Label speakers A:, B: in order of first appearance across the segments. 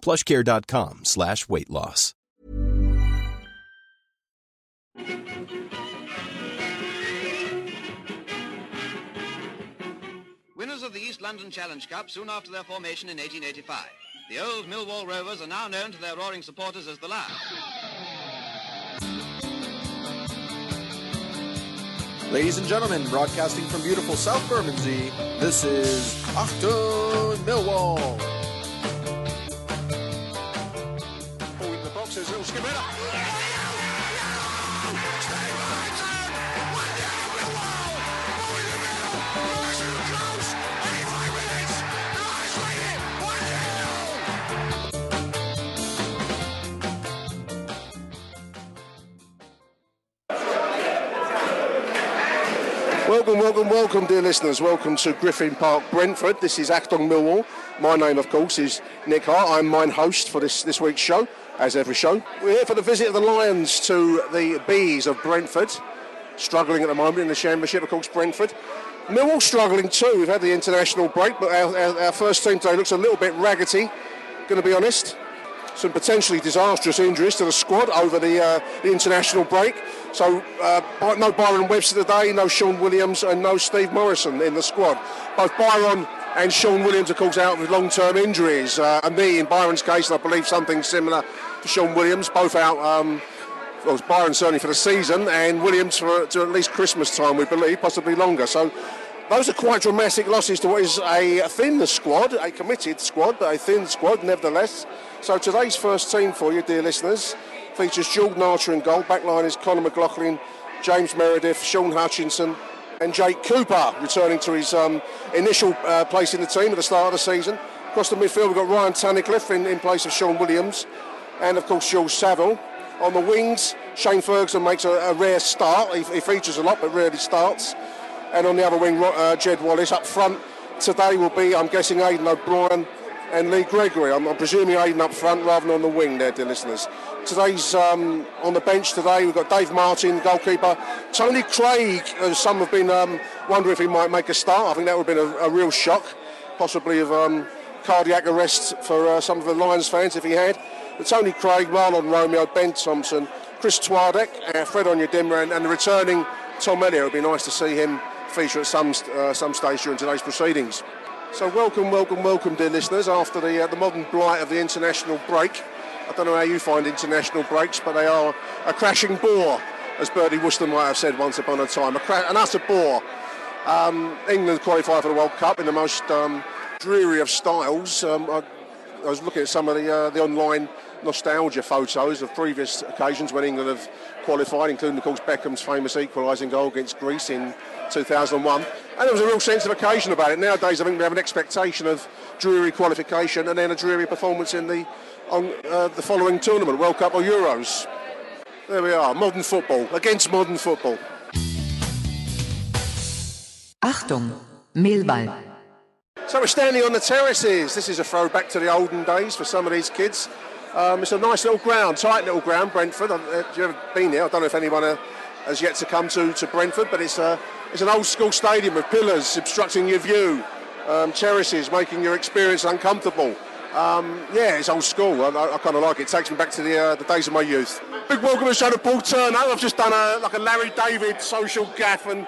A: plushcare.com slash weight loss.
B: Winners of the East London Challenge Cup soon after their formation in 1885. The old Millwall Rovers are now known to their roaring supporters as the Lions.
C: Ladies and gentlemen, broadcasting from beautiful South Bermondsey, this is Achtung Millwall. Welcome, welcome, welcome, dear listeners. Welcome to Griffin Park, Brentford. This is Achtung Millwall. My name, of course, is Nick Hart. I'm mine host for this, this week's show, as every show. We're here for the visit of the Lions to the Bees of Brentford, struggling at the moment in the Championship, of course, Brentford. Millwall struggling too. We've had the international break, but our, our, our first team today looks a little bit raggedy, going to be honest some potentially disastrous injuries to the squad over the, uh, the international break. So uh, no Byron Webster today, no Shaun Williams, and no Steve Morison in the squad. Both Byron and Shaun Williams, of course, out with long-term injuries. Uh, and me, in Byron's case, and I believe something similar Shaun Williams, both out. Um, well, Byron certainly for the season, and Williams for to at least Christmas time, we believe, possibly longer. So those are quite dramatic losses to what is a thin squad, a committed squad, but a thin squad nevertheless. So today's first team for you, dear listeners, features Jordan Archer in goal. Backline is Conor McLaughlin, James Meredith, Shaun Hutchinson, and Jake Cooper returning to his um, initial uh, place in the team at the start of the season. Across the midfield, we've got Ryan Tunnicliffe in, in place of Shaun Williams, and of course George Saville. On the wings, Shane Ferguson makes a, a rare start. He, he features a lot, but rarely starts. And on the other wing, uh, Jed Wallace. Up front today will be, I'm guessing, Aiden O'Brien and Lee Gregory. I'm, I'm presuming Aiden up front rather than on the wing there, dear listeners. Today's um, on the bench today, we've got Dave Martin, goalkeeper. Tony Craig, as some have been um, wondering if he might make a start. I think that would have been a, a real shock, possibly of um, cardiac arrest for uh, some of the Lions fans if he had. But Tony Craig, Mahlon Romeo, Ben Thompson, Kris Twardek, uh, Fred Onyedinma, and, and the returning Tom Elliott. It would be nice to see him feature at some uh, some stage during today's proceedings. So welcome, welcome, welcome, dear listeners. After the uh, the modern blight of the international break, I don't know how you find international breaks, but they are a crashing bore, as Bertie Wooster might have said once upon a time. A cra- an utter bore. Um, England qualified for the World Cup in the most um, dreary of styles. Um, I, I was looking at some of the uh, the online nostalgia photos of previous occasions when England have qualified, including, of course, Beckham's famous equalising goal against Greece in 2001. And there was a real sense of occasion about it. Nowadays, I think we have an expectation of dreary qualification and then a dreary performance in the on uh, the following tournament, World Cup or Euros. There we are, modern football against modern football.
D: Achtung, Millwall.
C: So we're standing on the terraces. This is a throwback to the olden days for some of these kids. Um, it's a nice little ground, tight little ground, Brentford. Uh, Have you ever been here? I don't know if anyone uh, has yet to come to, to Brentford, but it's, a, it's an old school stadium with pillars obstructing your view, um, terraces making your experience uncomfortable. Um, yeah, it's old school. I, I, I kind of like it. It takes me back to the, uh, the days of my youth. Big welcome to the show to Paul Turner. I've just done a, like a Larry David social gaff and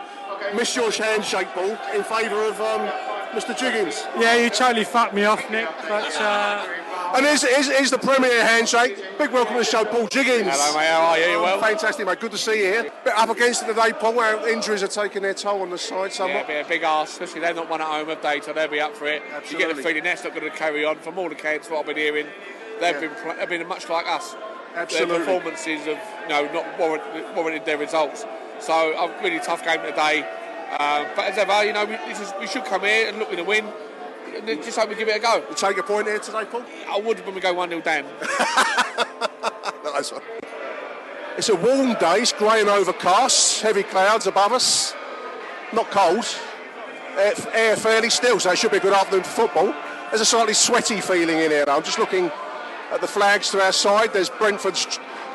C: Miss George handshake ball in favour of um, Mr. Jiggins.
E: Yeah, you totally fucked me off, Nick. But uh,
C: And here's, here's, here's the Premier handshake. Big welcome to the show, Paul Jiggins.
E: Hello, mate. How are you? Well?
C: Fantastic, mate. Good to see you here. Bit up against it today, Paul. Where injuries are taking their toll on the side
E: Yeah,
C: somewhat.
E: be a big ask, especially they've not won at home, they? So they'll be up for it. Absolutely. You get the feeling that's not going to carry on. From all accounts, what I've been hearing, they've
C: Yeah.
E: been they've been much like us.
C: Absolutely.
E: Their performances have you know not warrant, warranted their results. So a really tough game today. Um, but as ever, you know, we, this is, we should come here and look to win. Just hope we give it a go.
C: You take a point here today, Paul?
E: I would when we go 1 0 down.
C: Nice one. It's a warm day, it's grey and overcast, heavy clouds above us. Not cold. Air, air fairly still, so it should be a good afternoon for football. There's a slightly sweaty feeling in here. though. I'm just looking at the flags to our side. There's Brentford's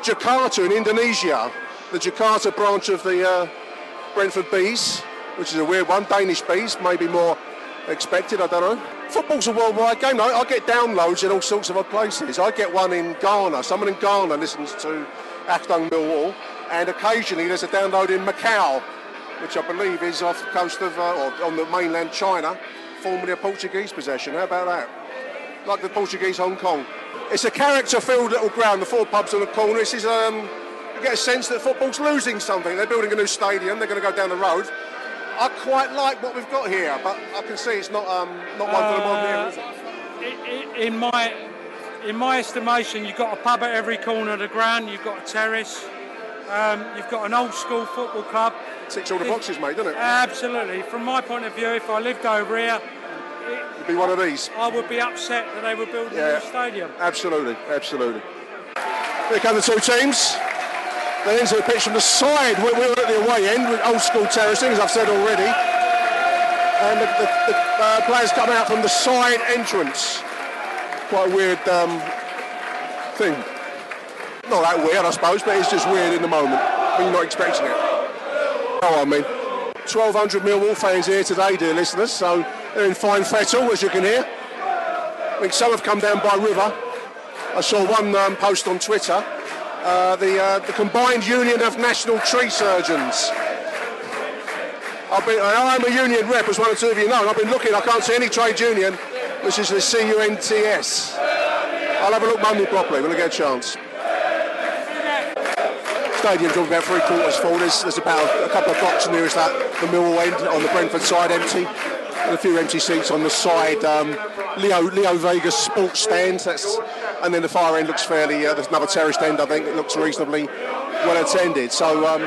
C: Jakarta in Indonesia, the Jakarta branch of the uh, Brentford Bees, which is a weird one. Danish Bees, maybe more expected, I don't know. Football's a worldwide game. I, I get downloads in all sorts of places. I get one in Ghana. Someone in Ghana listens to Achtung Millwall, and occasionally there's a download in Macau, which I believe is off the coast of, uh, or on the mainland China, formerly a Portuguese possession. How about that? Like the Portuguese Hong Kong. It's a character-filled little ground. The four pubs on the corner. This is um, you get a sense that football's losing something. They're building a new stadium. They're going to go down the road. I quite like what we've got here, but I can see it's not um, not one for the modern era, is it?
F: I- i- in my in my estimation, you've got a pub at every corner of the ground. You've got a terrace. Um, you've got an old school football club.
C: Ticks all the boxes, mate, doesn't it?
F: Absolutely. From my point of view, if I lived over here,
C: It'd be one of these.
F: I would be upset that they were building a new stadium.
C: Absolutely, absolutely. Here come the two teams. They enter the pitch from the side. We, we were at the away end with old school terracing, as I've said already. And the, the, the uh, players come out from the side entrance. Quite a weird um, thing. Not that weird, I suppose, but it's just weird in the moment when you're not expecting it. Oh, I mean. 1,200 Millwall fans here today, dear listeners, so they're in fine fettle, as you can hear. I think some have come down by river. I saw one um, post on Twitter. Uh, the, uh, the Combined Union of National Tree Surgeons. I've been, I'm a union rep, as one or two of you know, and I've been looking, I can't see any trade union, which is the CUNTS. I'll have a look Monday properly when I get a chance. Stadium's all about three quarters full. There's, there's about a, couple of blocks nearest that, the Millwall end on the Brentford side empty. And a few empty seats on the side. Um, Leo Leo Vegas sports stand. That's, and then the far end looks fairly. Uh, there's another terraced end. I think it looks reasonably well attended. So um,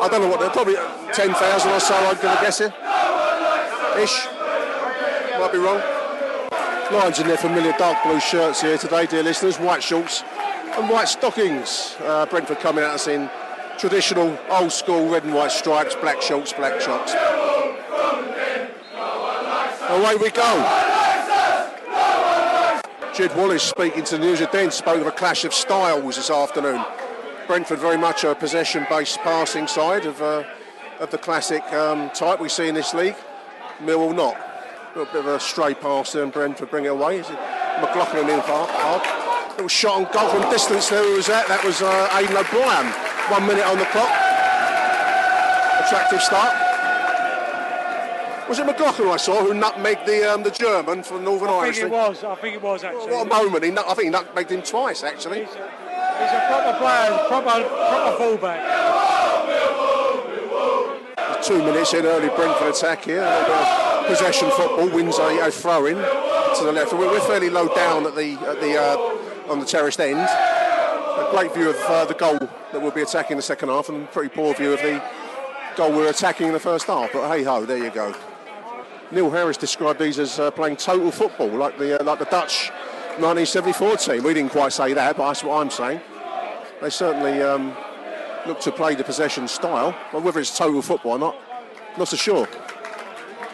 C: I don't know what they're probably 10,000 or so. I'm going to guess here. Ish. Might be wrong. Lions in their familiar dark blue shirts here today, dear listeners. White shorts and white stockings. Uh, Brentford coming at us in traditional, old school red and white stripes, black shorts, black chops. Away we go. Jed Wallace speaking to the News Den spoke of a clash of styles this afternoon. Brentford very much a possession-based passing side of, uh, of the classic um, type we see in this league. Millwall not. A little bit of a stray pass there and Brentford bring it away. Is it McLaughlin in hard. Little shot on goal from distance there. Who was that? That was uh, Aiden O'Brien. One minute on the clock. Attractive start. Was it McLaughlin I saw who nutmegged the um, the German from Northern
F: Ireland?
C: I
F: think it was. I think it was actually.
C: What a moment! He, nut- I think he nutmegged him twice actually.
F: He's a, he's a proper player, proper proper fullback.
C: Two minutes in, early Brentford attack here. A little bit of possession football wins a, a throw in to the left. We're, we're fairly low down at the at the uh, on the terraced end. A great view of uh, the goal that we'll be attacking in the second half, and a pretty poor view of the goal we're attacking in the first half. But hey ho, there you go. Neil Harris described these as uh, playing total football, like the uh, like the Dutch 1974 team. We didn't quite say that, but that's what I'm saying. They certainly um, look to play the possession style, but whether it's total football or not, not so sure.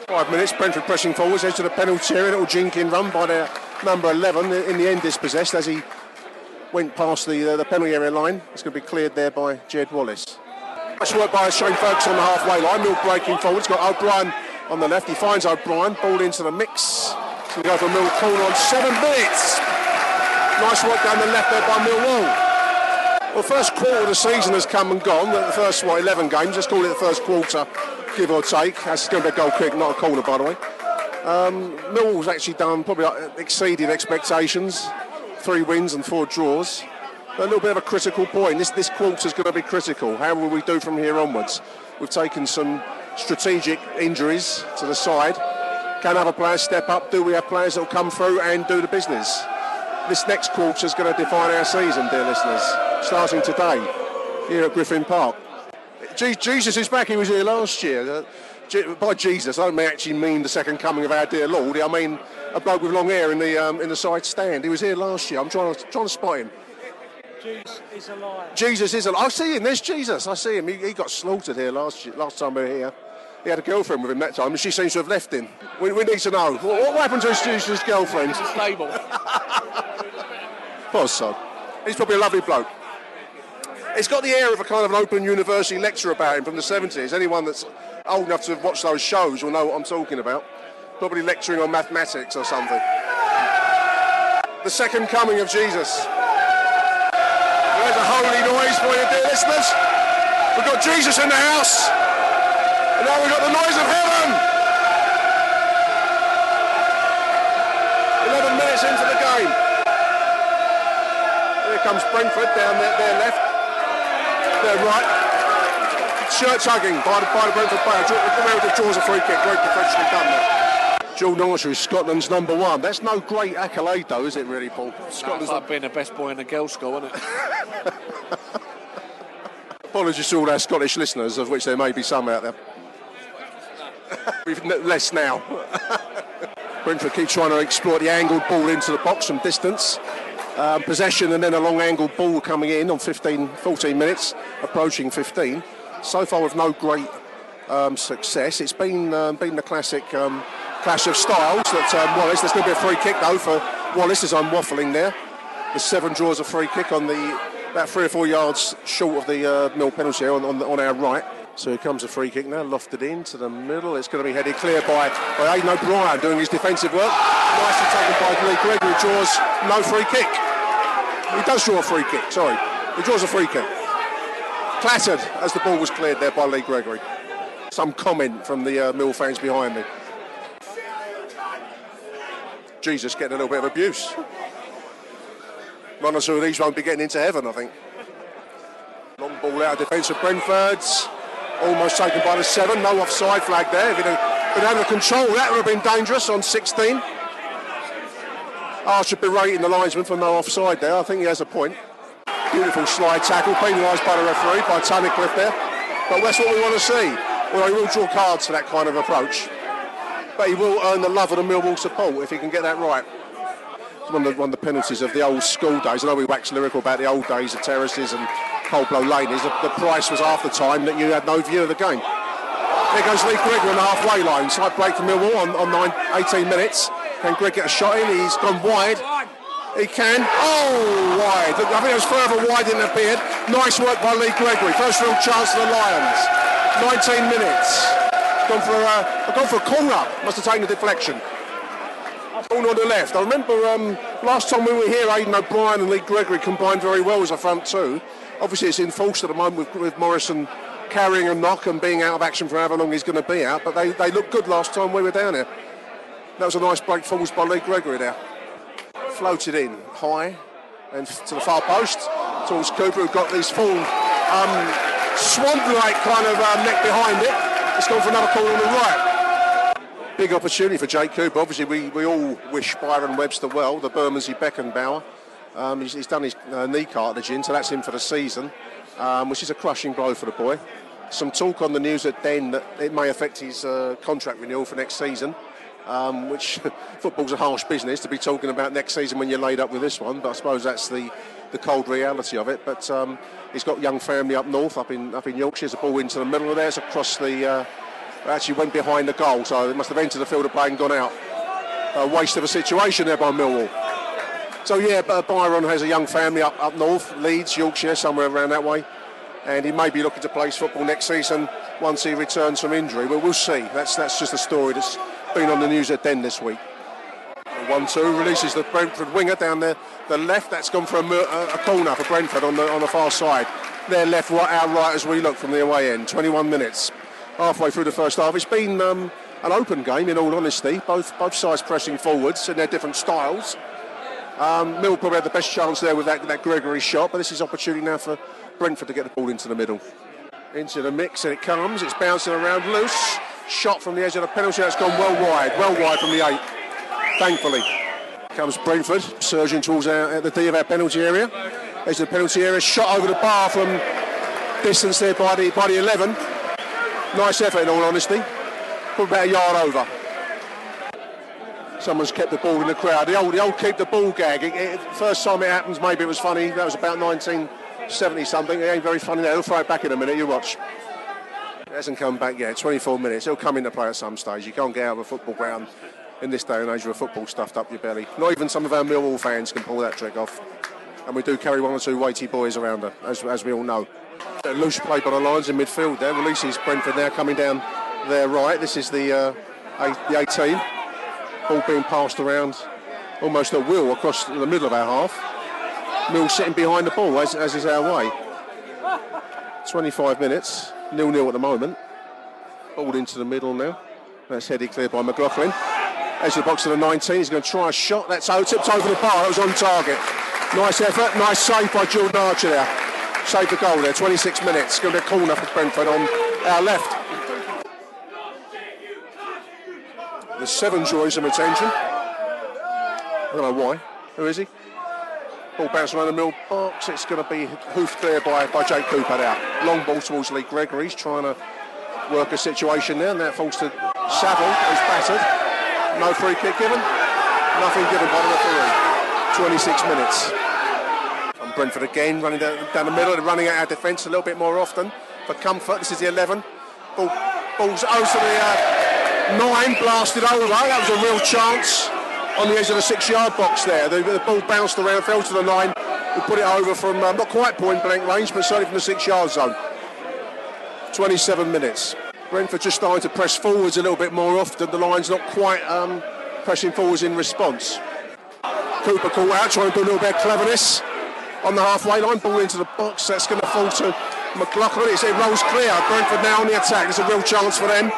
C: Five minutes, Brentford pressing forwards, edge to the penalty area, little jinking run by their number 11, in the end dispossessed as he went past the uh, the penalty area line. It's going to be cleared there by Jed Wallace. Nice work by Shane Ferguson on the halfway line, Mill breaking forwards, got O'Brien on the left, he finds O'Brien, ball into the mix. Going go for Mill corner on seven minutes. Nice work down the left there by Millwall. Well, first quarter of the season has come and gone. The first, what, 11 games. Let's call it the first quarter, give or take. That's going to be a goal kick, not a corner, by the way. Um, Millwall's actually done, probably uh, exceeded expectations. three wins and four draws. A little bit of a critical point. This this quarter is going to be critical. How will we do from here onwards? We've taken some strategic injuries to the side. Can other players step up? Do we have players that will come through and do the business? This next quarter is going to define our season, dear listeners. Starting today here at Griffin Park. Jesus is back. He was here last year. Uh, by Jesus, I don't actually mean the second coming of our dear Lord. I mean a bloke with long hair in the um, in the side stand. He was here last year. I'm trying to trying to spot him.
F: Jesus is alive.
C: Jesus is alive. I see him. There's Jesus. I see him. He, he got slaughtered here last year, last time we were here. He had a girlfriend with him that time, and she seems to have left him. We, we need to know what, what happened to his, his girlfriend.
E: It's stable.
C: Poor son. He's probably a lovely bloke. He's got the air of a kind of an open university lecturer about him from the 70s. Anyone that's old enough to have watched those shows will know what I'm talking about. Probably lecturing on mathematics or something. The second coming of Jesus. There's a holy noise for you, dear listeners. We've got Jesus in the house. And now we've got the noise of heaven. 11 minutes into the game. Here comes Brentford down their, their left. Their right. Shirt hugging by the, by the Brentford player. Where draws a free kick. Very professionally done there. Jordan Archer is Scotland's number one. That's no great accolade, though, is it, really, Paul?
E: Scotland's like being the best boy in the girls' school, isn't it?
C: Apologies to all our Scottish listeners, of which there may be some out there. We've less now. Brentford keep trying to exploit the angled ball into the box from distance. Um, possession and then a long angled ball coming in on 15, 14 minutes, approaching 15. So far with no great um, success. It's been um, been the classic um, clash of styles that um, Wallace. There's going to be a free kick though for Wallace as I'm waffling there. The seven draws a free kick on the about three or four yards short of the uh, mill penalty on, on, on, our right. So here comes a free kick now, lofted into the middle. It's going to be headed clear by, by O'Brien doing his defensive work. Nicely taken by Lee Gregory, draws no free kick. He does draw a free kick, sorry. He draws a free kick. Clattered as the ball was cleared there by Lee Gregory. Some comment from the uh, Mill fans behind me. Jesus getting a little bit of abuse. One or two of these won't be getting into heaven, I think. Long ball out of defence of Brentford's. Almost taken by the seven. No offside flag there. If had been control, that would have been dangerous on 16. Archer berating the linesman for no offside there. I think he has a point. Beautiful slide tackle, penalised by the referee, by Tunnicliffe there. But that's what we want to see. Well, he will draw cards for that kind of approach but he will earn the love of the Millwall support if he can get that right. It's one of, the, one of the penalties of the old school days. I know we wax lyrical about the old days of terraces and cold blow lanes. The, the price was half the time that you had no view of the game. There goes Lee Gregory on the halfway line. Slight break for Millwall on, on nine, 18 minutes. Can Greg get a shot in? He's gone wide. He can. Oh, wide. I think it was further wide than it appeared. Nice work by Lee Gregory. First real chance for the Lions. 19 minutes. Gone for a, gone for a corner. Must have taken a deflection. Corner on the left. I remember um, last time we were here, Aiden O'Brien and Lee Gregory combined very well as a front two. Obviously, it's in enforced at the moment with, with Morison carrying a knock and being out of action for however long he's going to be out. But they, they looked good last time we were down here. That was a nice break forwards by Lee Gregory there. Floated in high and to the far post towards Cooper, who got these full um, swamp-like kind of uh, neck behind it. It's gone for another call on the right. Big opportunity for Jake Cooper. Obviously, we, we all wish Byron Webster well, the Bermondsey Beckenbauer. Um, he's, he's, done his uh, knee cartilage in, so that's him for the season, um, which is a crushing blow for the boy. Some talk on the news at Den that it may affect his uh, contract renewal for next season. Um, which football's a harsh business to be talking about next season when you're laid up with this one, but I suppose that's the, the cold reality of it. But um, he's got young family up north, up in up in Yorkshire. There's a ball into the middle of there, it's across the. Uh, actually went behind the goal, so it must have entered the field of play and gone out. A waste of a situation there by Millwall. So yeah, Byron has a young family up up north, Leeds, Yorkshire, somewhere around that way, and he may be looking to play football next season once he returns from injury. But we'll see. That's that's just a story that's been on the news at Den this week. 1-2 releases the Brentford winger down the, the left. That's gone for a, a, corner for Brentford on the on the far side. Their left, right, our right as we look from the away end. 21 minutes, halfway through the first half. It's been um, an open game, in all honesty. Both both sides pressing forwards in their different styles. Um, Mill probably had the best chance there with that, that Gregory shot, but this is opportunity now for Brentford to get the ball into the middle. Into the mix, and it comes. It's bouncing around loose. Shot from the edge of the penalty. That's gone well wide, well wide from the eight. Thankfully, comes Brentford surging towards our, at the D of our penalty area. Of the penalty area. Shot over the bar from distance there by the by the 11. Nice effort, in all honesty. Put about a yard over. Someone's kept the ball in the crowd. The old, the old keep the ball gag. It, it, first time it happens, maybe it was funny. That was about 1970 something. It ain't very funny now. He'll throw it back in a minute. You watch. It hasn't come back yet. 24 minutes. He'll come into play at some stage. You can't get out of a football ground in this day and age with football stuffed up your belly. Not even some of our Millwall fans can pull that trick off. And we do carry one or two weighty boys around her, as, as we all know. A loose play by the Lions in midfield there. Releases Brentford now coming down their right. This is the, uh, the 18. Ball being passed around almost at will across the middle of our half. Mill sitting behind the ball, as, as is our way. 25 minutes, nil-nil at the moment. Ball into the middle now. That's headed clear by McLaughlin. Edge the box to the 19. He's going to try a shot. That's out, tipped over the bar. That was on target. Nice effort. Nice save by Jordan Archer there. Saved the goal there. 26 minutes. Going to be a corner for Brentford on our left. There's seven joys some attention. I don't know why. Who is he? Ball bounced around the middle box. It's going to be hoofed there by, by Jake Cooper now. Long ball towards Lee Gregory. He's trying to work a situation there, and that falls to Saville, who's battered. No free kick given. Nothing given by the referee. 26 minutes. And Brentford again running down, down the middle and running out our defence a little bit more often for comfort. This is the 11. Ball, ball's out to the uh, nine, blasted over. That was a real chance on the edge of the six-yard box there. The, the, ball bounced around, fell to the line. We put it over from uh, not quite point-blank range, but certainly from the six-yard zone. 27 minutes. Brentford just starting to press forwards a little bit more often. The line's not quite um, pressing forwards in response. Cooper caught out, trying to do a little bit of cleverness on the halfway line. Ball into the box. That's going to fall to McLaughlin. It's, it rolls clear. Brentford now on the attack. There's a real chance for them.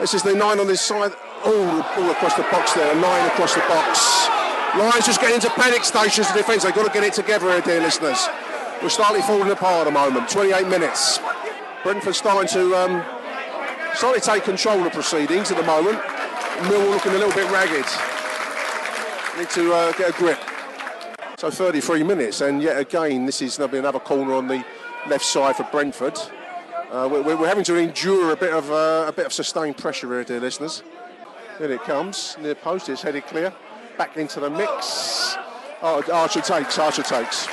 C: This is the nine on this side. Oh, ball across the box there. Nine across the box. Lions just getting into panic stations of defence. They've got to get it together here, dear listeners. We're slightly falling apart at the moment. 28 minutes. Brentford starting to um, take control of proceedings at the moment. Millwall looking a little bit ragged. Need to uh, get a grip. So 33 minutes, and yet again, this is another corner on the left side for Brentford. Uh, we're, we're, having to endure a bit of uh, a bit of sustained pressure here, dear listeners. Here it comes, near post. It's headed clear. Back into the mix. Oh, Archer takes. Archer takes.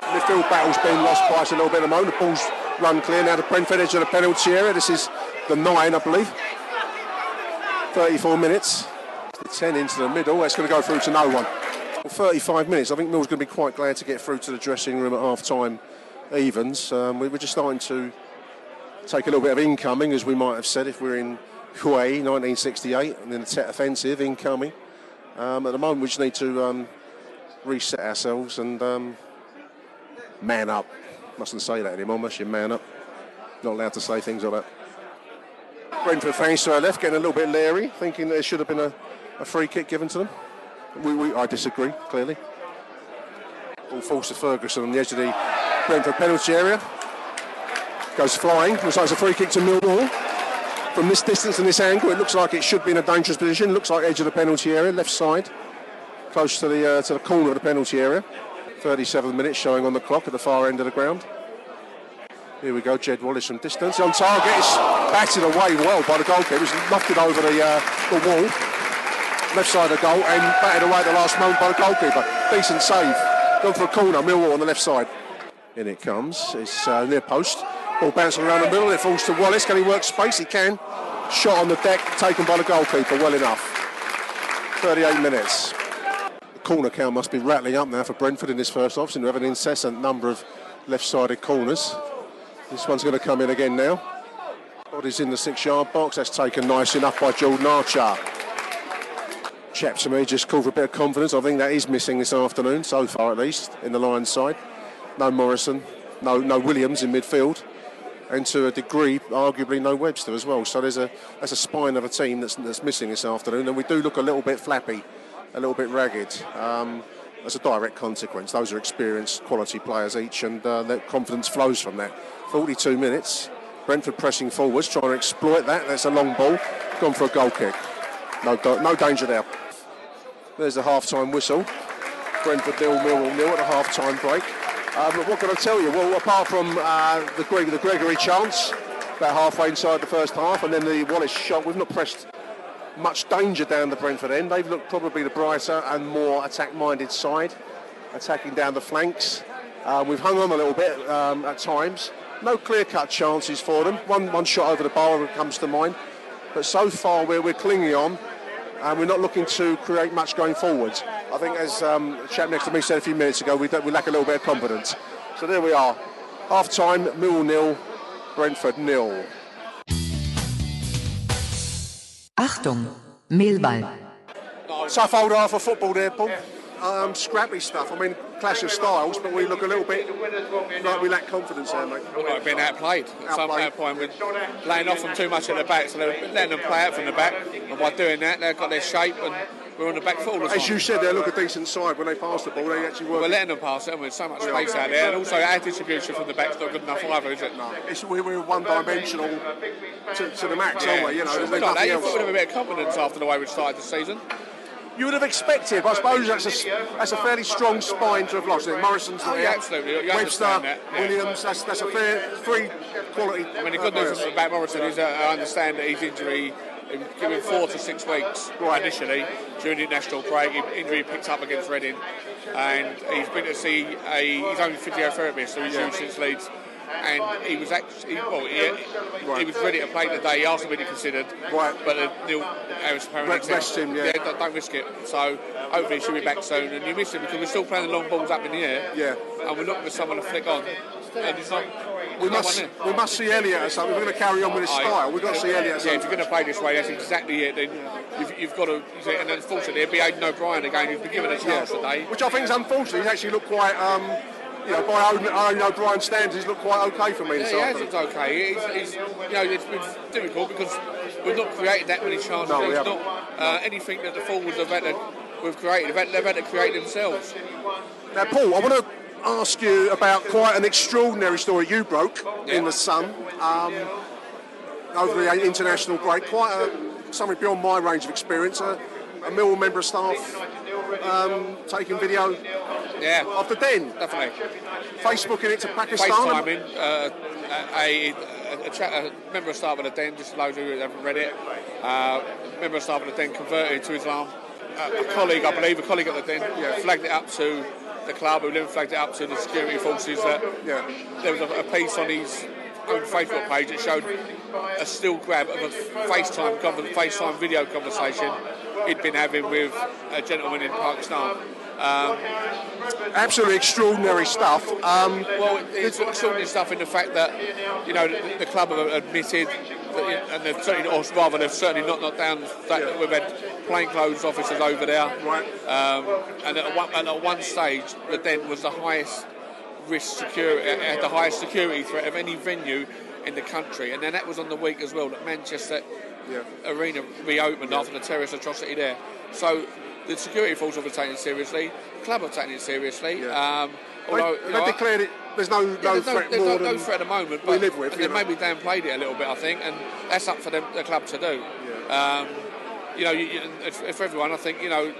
C: Midfield battle's been lost by a little bit at the moment. The ball's run clear now to Brentford edge of the penalty area. This is the nine, I believe. 34 minutes. The 10 into the middle. That's going to go through to no one. 35 minutes. I think Mill's going to be quite glad to get through to the dressing room at half time evens. Um, we, are just starting to take a little bit of incoming, as we might have said if we we're in Hue 1968 and then the Tet offensive incoming. Um, at the moment, we just need to um, reset ourselves and um, man up. Mustn't say that anymore, must you man up? Not allowed to say things like that. Brentford fans to our left getting a little bit leery, thinking there should have been a, a free kick given to them. We, we, I disagree, clearly. Ball falls to Ferguson on the edge of the Brentford penalty area. Goes flying. Looks like it's a free kick to Millwall. From this distance and this angle, it looks like it should be in a dangerous position. Looks like edge of the penalty area, left side, close to the uh, to the corner of the penalty area. 37 minutes showing on the clock at the far end of the ground. Here we go, Jed Wallace from distance. On target, it's batted away well by the goalkeeper. He's knocked it over the, uh, the wall, left side of the goal, and batted away at the last moment by the goalkeeper. Decent save. Gone for a corner, Millwall on the left side. In it comes. It's uh, near post. Ball bouncing around the middle. It falls to Wallace. Can he work space? He can. Shot on the deck, taken by the goalkeeper. Well enough. 38 minutes The corner count must be rattling up now for Brentford in this first half. To have an incessant number of left-sided corners. This one's going to come in again now. Body's in the six-yard box. That's taken nice enough by Jordan Archer. Chap to me just called for a bit of confidence. I think that is missing this afternoon, so far at least, in the Lions side. No Morison, no no Williams in midfield, and to a degree, arguably no Webster as well. So there's a that's a spine of a team that's, that's missing this afternoon, and we do look a little bit flappy a little bit ragged. Um, as a direct consequence, those are experienced, quality players each, and uh, their confidence flows from that. 42 minutes, Brentford pressing forwards, trying to exploit that. That's a long ball, gone for a goal kick. No, no danger there. There's the half-time whistle. Brentford nil, Millwall nil at the half-time break. Um, what can I tell you? Well, apart from uh, the, Greg, the Gregory chance, about halfway inside the first half, and then the Wallace shot, we've not pressed much danger down the Brentford end. They've looked probably the brighter and more attack-minded side, attacking down the flanks. Uh, we've hung on a little bit um, at times. No clear-cut chances for them. One, one shot over the bar comes to mind. But so far we're, we're clinging on and we're not looking to create much going forward. I think as um, the chap next to me said a few minutes ago, we, we lack a little bit of confidence. So there we are. Half-time, Mill nil, Brentford nil.
D: Achtung, Millwall.
C: Tough old half of football there, Paul. Um, scrappy stuff. I mean, clash of styles, but we look a little bit like we lack confidence there, mate.
E: We have been outplayed. At some point, we're laying off them too much at the back, so they're letting them play out from the back. And by doing that, they've got their shape and we're on the back foot all the time.
C: As you said, they look a decent side when they pass the ball. They actually work.
E: We're letting them pass it, and with so much space out there, and also our distribution from the back's not good enough either, is it?
C: No, it's, we're, we're one-dimensional to, to, the max,
E: yeah.
C: aren't we? You know,
E: there's nothing else. You thought a bit of confidence after the way we started the season
C: you would have expected. I suppose that's a, that's a fairly strong spine to have lost. It. Morison's not
E: oh, yeah, absolutely. You
C: Webster,
E: that.
C: Yeah. Williams. That's that's a fair three quality.
E: I mean, the good news about Morison is that I understand that his injury. Given four to six weeks right. initially during the national break, injury picked up against Reading, and he's been to see a his own physiotherapist who he's yeah. used since Leeds and he was actually well, he, right. he was ready to play today. He asked him when he considered,
C: right.
E: but uh, Neil Harris apparently
C: rest him, yeah.
E: yeah don't, don't, risk it. So hopefully he should be back soon. And you miss him because we're still playing the long balls up in the air,
C: yeah,
E: and we're looking for someone to flick on. And it's not,
C: we must we must see Elliott or something. We're going to carry on with his style. We've got to see Elliott.
E: Yeah, if you're going to play this way, that's exactly it. Then you've, you've got to. And unfortunately, it'd be Aiden O'Brien again who's been given a chance yeah. today.
C: Which I think is unfortunate. He's actually looked quite. Um, you know, by own, own O'Brien standards, he's looked quite okay for me.
E: Yeah, he has looked okay. He's, he's, you know, it's been difficult because we've not created that many chances.
C: No, we
E: not uh, anything that the forwards have had to, we've created. They've had, they've had to create themselves.
C: Now, Paul, I want to ask you about quite an extraordinary story you broke yeah. in the Sun um, over the international break. Quite a, something beyond my range of experience. A, a member of staff um, taking video
E: yeah.
C: of the den.
E: Definitely.
C: Facebooking it to Pakistan.
E: FaceTiming uh, a, a, a, chat, a, member of staff of the den, just those who haven't read it, uh, member of staff of the den converted to Islam. Uh, a colleague, I believe, a colleague at the den, yeah. flagged it up to the club, who then flagged it up to the security forces. That
C: yeah.
E: there was a, a piece on his own Facebook page that showed a still grab of a FaceTime, FaceTime video conversation he'd been having with a gentleman in Pakistan. Um,
C: Absolutely extraordinary stuff. Um,
E: well, it's extraordinary stuff in the fact that you know the, the club have admitted, that, and they've certainly, or rather, they've certainly not knocked down that yeah. we've had plainclothes officers over there.
C: Right.
E: Um, and, at one, and at one stage, the den was the highest risk security, had the highest security threat of any venue in the country. And then that was on the week as well that Manchester yeah. arena reopened yeah. after the terrorist atrocity there. So the security force have taken it seriously. The club have taken it seriously. Yeah. Um,
C: although, they, they declared it. There's no, no
E: there's
C: threat
E: no,
C: more
E: no, no threat at the moment.
C: But we live with.
E: They maybe downplayed it a little bit, I think, and that's up for them, the club to do. Um, you know, you, you, if, for everyone, I think you know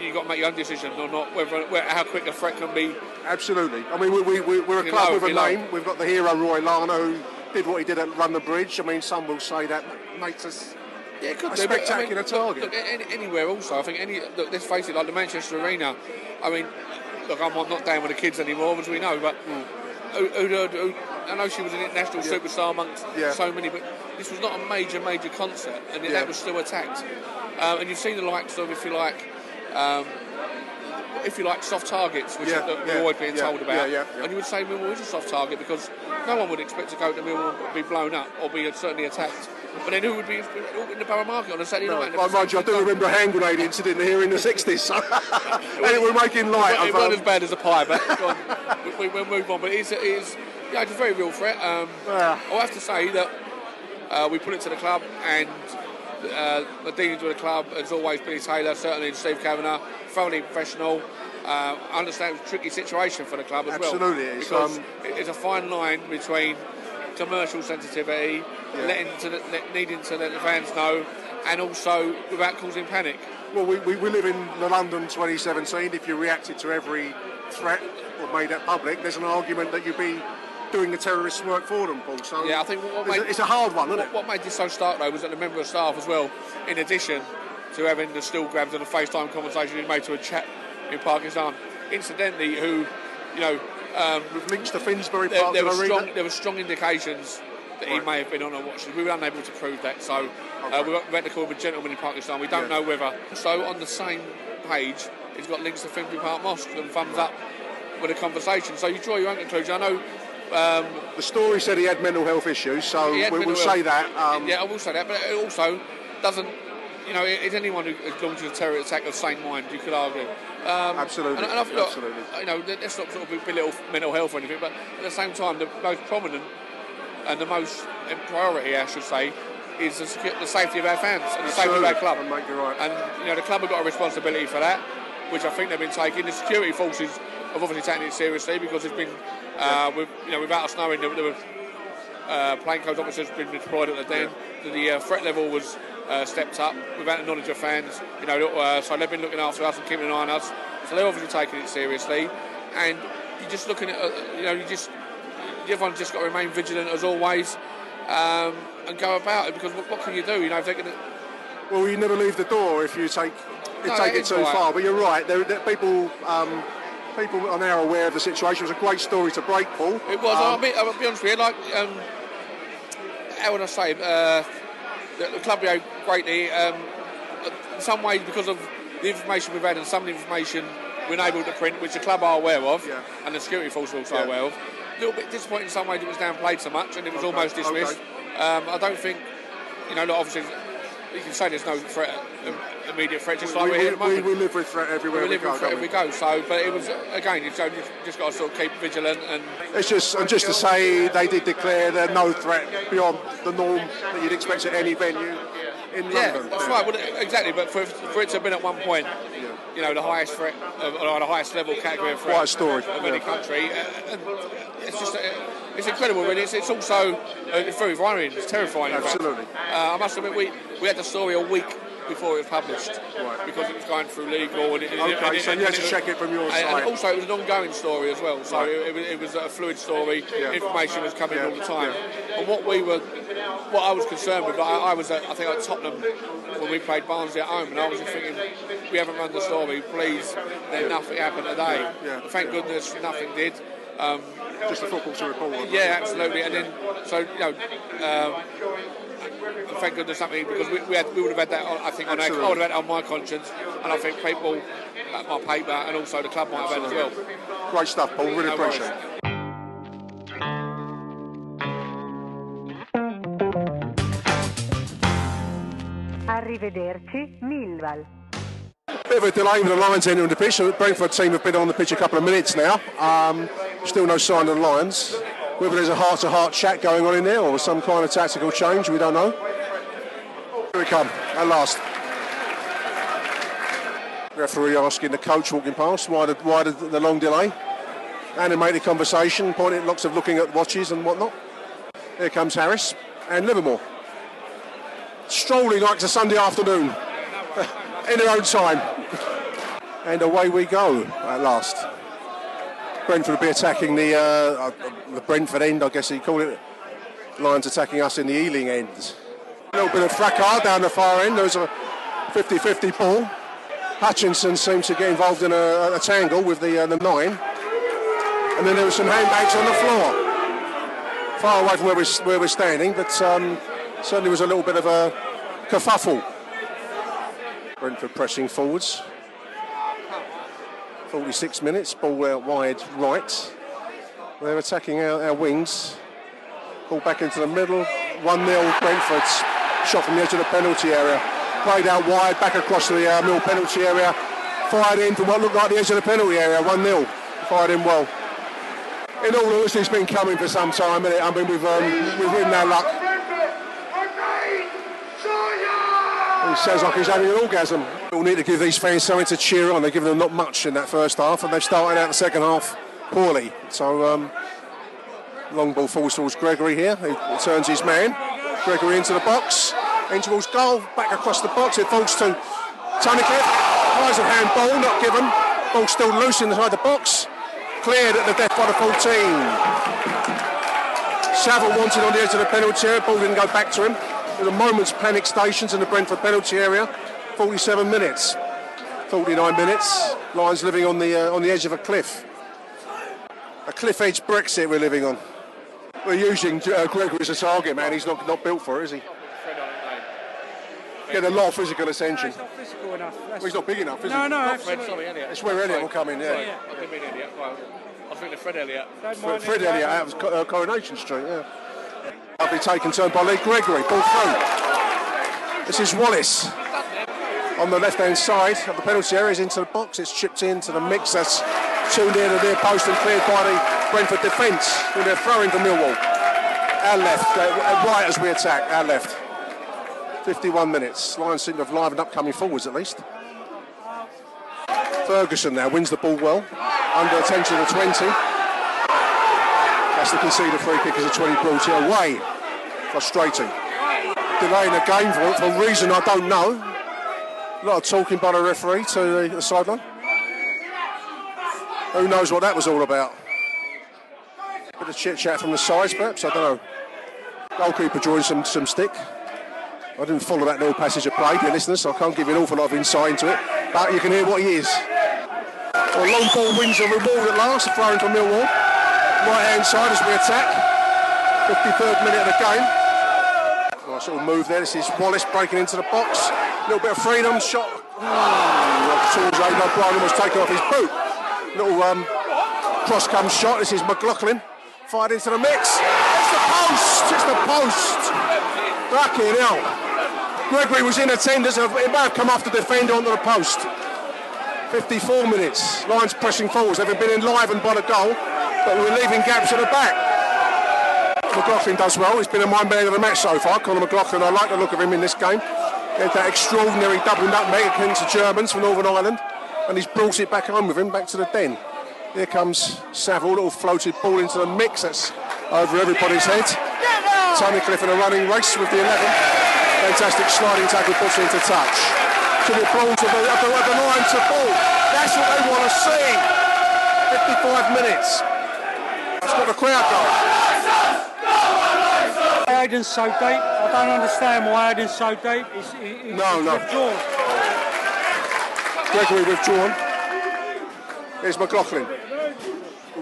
E: you've got to make your own decision or not, whether, whether how quick a threat can be.
C: Absolutely. I mean, we, we, we're a club know, with a name. Know. We've got the hero Roy Larner who did what he did at London Bridge. I mean, some will say that makes us
E: yeah, it could
C: a
E: do,
C: spectacular
E: but, I mean, target. Look, any, anywhere also, I think any. Look, let's face it, like the Manchester Arena. I mean, look, I'm, I'm not down with the kids anymore, as we know, but. Mm. Who, who, who, I know she was an international yeah. superstar amongst yeah. so many, but this was not a major, major concert, and yeah. that was still attacked. Um, and you've seen the likes of, if you like, um, if you like, soft targets, which yeah, we're always being told about. And you would say Millwall is a soft target because no one would expect to go to Millwall and be blown up or be certainly attacked. But then who would be in the Borough Market on a Saturday no, night?
C: Well, mind you, I do remember a hand grenade incident here in the 60s. So and we're making light.
E: It, wasn't as bad as a pie, but we, will move on. But it is, it is yeah, it's a very real threat. Um, yeah. I'll have to say that uh, we put it to the club and uh, the dealings with the club has always Billy Taylor, certainly Steve Kavanagh, thoroughly professional. Uh, I understand it's a tricky situation for the club as
C: Absolutely
E: well.
C: it is.
E: Because
C: Um,
E: it's a fine line between commercial sensitivity, letting to the, let, needing to let the fans know, and also without causing panic.
C: Well, we, we, we live in the London 2017. If you reacted to every threat or made it public, there's an argument that you'd be doing the terrorists' work for them, Paul. So
E: Yeah, I think what
C: it's,
E: made-
C: a, it's a hard one, isn't
E: What,
C: it?
E: what made this so stark though was that the member of staff as well, in addition to having the still grabs and the FaceTime conversation he made to a chap in Pakistan, incidentally, who, you know, um,
C: With links to Finsbury
E: there,
C: Park,
E: there,
C: did
E: were strong, there were strong indications that he may have been on a watch. We were unable to prove that, so uh, we went- went to call him a gentleman in Pakistan. We don't
C: Yeah.
E: know whether. So on the same page, he's got links to Finsbury Park Mosque and thumbs up with a conversation. So you draw your own conclusion. I know um,
C: The story said he had mental health issues, so we, will
E: health-
C: say that. Um,
E: yeah, I will say that, but it also doesn't. You know, is anyone who has launched a terror attack of sane mind? You could argue. Um,
C: Absolutely,
E: And, and I feel, like,
C: absolutely.
E: You know, let's not sort of belittle mental health or anything, but at the same time, the most prominent and the most in priority, I should say, is the, secu- the safety of our fans and the safety of our club.
C: And mate, right.
E: And you know, the club have got a responsibility for that, which I think they've been taking. The security forces have obviously taken it seriously because it's been, uh, with, you know, without us knowing, there, there were uh, plainclothes officers been deployed at the den. The uh, threat level was uh, stepped up without the knowledge of fans. You know, uh, so they've been looking after us and keeping an eye on us. So they're obviously taking it seriously. And you're just looking at, uh, you know, you just everyone's just got to remain vigilant as always um, and go about it because what, what can you do? You know, if they're going to
C: Well, you never leave the door if you take you
E: No,
C: take
E: it
C: too
E: right.
C: far. But you're right. There, there, people um, people are now aware of the situation. It was a great story to break, Paul.
E: It was.
C: Um,
E: I'll, be, I'll be honest with you. Like, um, how would I say? Uh, the, the club behaved greatly. Um, in some ways, because of the information we've had and some of the information we're able to print, which the club are aware of,
C: Yeah.
E: and the security force are also
C: Yeah.
E: aware of. A little bit disappointing in some ways it was downplayed so much, and it was
C: Okay,
E: almost dismissed. Um, I don't think, you know, obviously, you can say there's no threat, um, immediate threat, just like
C: we,
E: we're here at the
C: we, we,
E: moment.
C: we live with threat everywhere
E: we
C: we,
E: live
C: go.
E: in threat
C: don't
E: go. So, but it was again, you've just got to sort of keep vigilant and
C: It's just and just to say they did declare there no threat beyond the norm that you'd expect at any venue in
E: Yeah,
C: London.
E: that's right. Well, exactly. But for, for it to have been at one point, you know, the highest threat, of, or the highest level category of threat
C: Quite a story,
E: of any
C: yeah.
E: country, uh, and it's just, uh, it's incredible. Really, it's, it's also uh, it's very worrying. It's terrifying.
C: Absolutely.
E: Uh, I must admit, we we had the story a week before it was published
C: Right.
E: because it was going through legal. And it, and
C: Okay,
E: it-
C: so
E: and
C: you had to check it from your side.
E: And also, it was an ongoing story as well. So
C: Right.
E: it, it, was, it was a fluid story.
C: Yeah.
E: Information was coming
C: Yeah,
E: all the time.
C: yeah.
E: And what we were, what I was concerned with, I, I was, at, I think, at Tottenham when we played Barnsley at home, and I was just thinking, we haven't run the story. Please, let nothing happen today.
C: Yeah.
E: Thank goodness, nothing did. Um,
C: Just the football to report on.
E: yeah, absolutely. And then, so you know, um, thank goodness something because we, we, had, we would have had that. On, I think on our, I would have had that on my conscience, and I think people at my paper and also the club might have had as well.
C: Great stuff, Paul. Really
E: No
C: appreciate
E: worries.
C: it.
G: Arrivederci, Millwall.
C: Bit of a delay with the Lions entering the pitch. The Brentford team have been on the pitch a couple of minutes now. Um, still no sign of the Lions. Whether there's a heart-to-heart chat going on in there or some kind of tactical change, we don't know. Here we come, at last. Referee asking the coach walking past why the, why the, the long delay. Animated conversation, pointing lots of looking at watches and whatnot. Here comes Harris and Livermore. Strolling like it's a Sunday afternoon in their own time. And away we go at last. Brentford will be attacking the uh, uh, the Brentford end, I guess you call it. Lions attacking us in the Ealing end. A little bit of fracas down the far end. There was a 50-50 ball. Hutchinson seems to get involved in a, a tangle with the uh, the nine. And then there were some handbags on the floor. Far away from where we're, where we're standing, but um, certainly was a little bit of a kerfuffle. Brentford pressing forwards. 46 minutes, ball out wide right. They're attacking our, our wings. Ball back into the middle. 1 0 Brentford's shot from the edge of the penalty area. Played out wide, back across the uh, middle penalty area. Fired in from what looked like the edge of the penalty area. 1 0. Fired in well. In all honesty, it's been coming for some time, and I mean, we've, um, we've ridden our luck. He sounds like he's having an orgasm. We'll need to give these fans something to cheer on. They've given them not much in that first half, and they've started out the second half poorly. So, um, long ball falls towards Gregory here. He turns his man. Gregory into the box. Intervals goal. Back across the box. It falls to Tunnicliffe. Rise of hand ball, not given. Ball still loose inside the box. Cleared at the death by the 14. Saville wanted on the edge of the penalty area. Ball didn't go back to him. There's a moment's panic stations in the Brentford penalty area. 47 minutes. 49 minutes. Lions living on the uh, on the edge of a cliff. A cliff edge Brexit we're living on. We're using uh, Gregory as a target man. He's not not built for it, is he? Get a lot of physical attention.
F: It's not physical enough.
C: Well, he's not big enough, is
F: No,
C: he?
F: no,
E: Fred,
F: absolutely.
E: sorry, Elliott.
C: It's where Elliott will come in, yeah.
F: Yeah.
E: I didn't mean Elliott. Well, I was thinking Fred
F: Elliott.
C: Fred, Fred
F: it.
C: Elliott out of Co- uh, Coronation Street, yeah. I'll be taken turn by Lee Gregory, ball through. This is Wallace. On the left-hand side of the penalty area, is into the box. It's chipped into the mix. That's too near the near post and cleared by the Brentford defence. And they're throwing to Millwall. Our left, uh, right as we attack. Our left. 51 minutes. Lions seem to have livened up coming forwards at least. Ferguson now wins the ball well. Under 10 to the 20. That's the conceded free kick as a 20 brought here away. Frustrating. Delaying the game for, for a reason I don't know. A lot of talking by the referee to the, sideline. Who knows what that was all about? Bit of chit chat from the sides, perhaps. I don't know. Goalkeeper drawing some, some stick. I didn't follow that little passage of play, dear listeners, so I can't give you an awful lot of insight into it. But you can hear what he is. Well, long ball wins the reward at last, throwing for Millwall. Right hand side as we attack. 53rd minute of the game. Nice little move there. This is Wallace breaking into the box. Little bit of freedom. Shot towards Aiden O'Brien taken off his boot. Little um, cross comes shot. This is McLaughlin. Fired into the mix. It's the post. It's the post. Fucking hell. Gregory was in attendance. It might have come off the defender onto the post. 54 minutes. Lions pressing forwards. They've been enlivened by the goal, but we're leaving gaps at the back. McLaughlin does well. He's been a mind man of the match so far. Conor McLaughlin, I like the look of him in this game. Had that extraordinary double nutmeg against the Germans from Northern Ireland, and he's brought it back home with him, back to the den. Here comes Saville, little floated ball into the mix. That's over everybody's head. Tunnicliffe in a running race with the 11. Fantastic sliding tackle puts it into touch. To the ball to the, at the, at the line to ball. That's what they want to see. 55 minutes. That's got the crowd going.
F: Aiden's so deep. I don't understand why it is so deep. He, he's
C: No, no.
F: withdrawn.
C: Gregory withdrawn. Here's McLaughlin.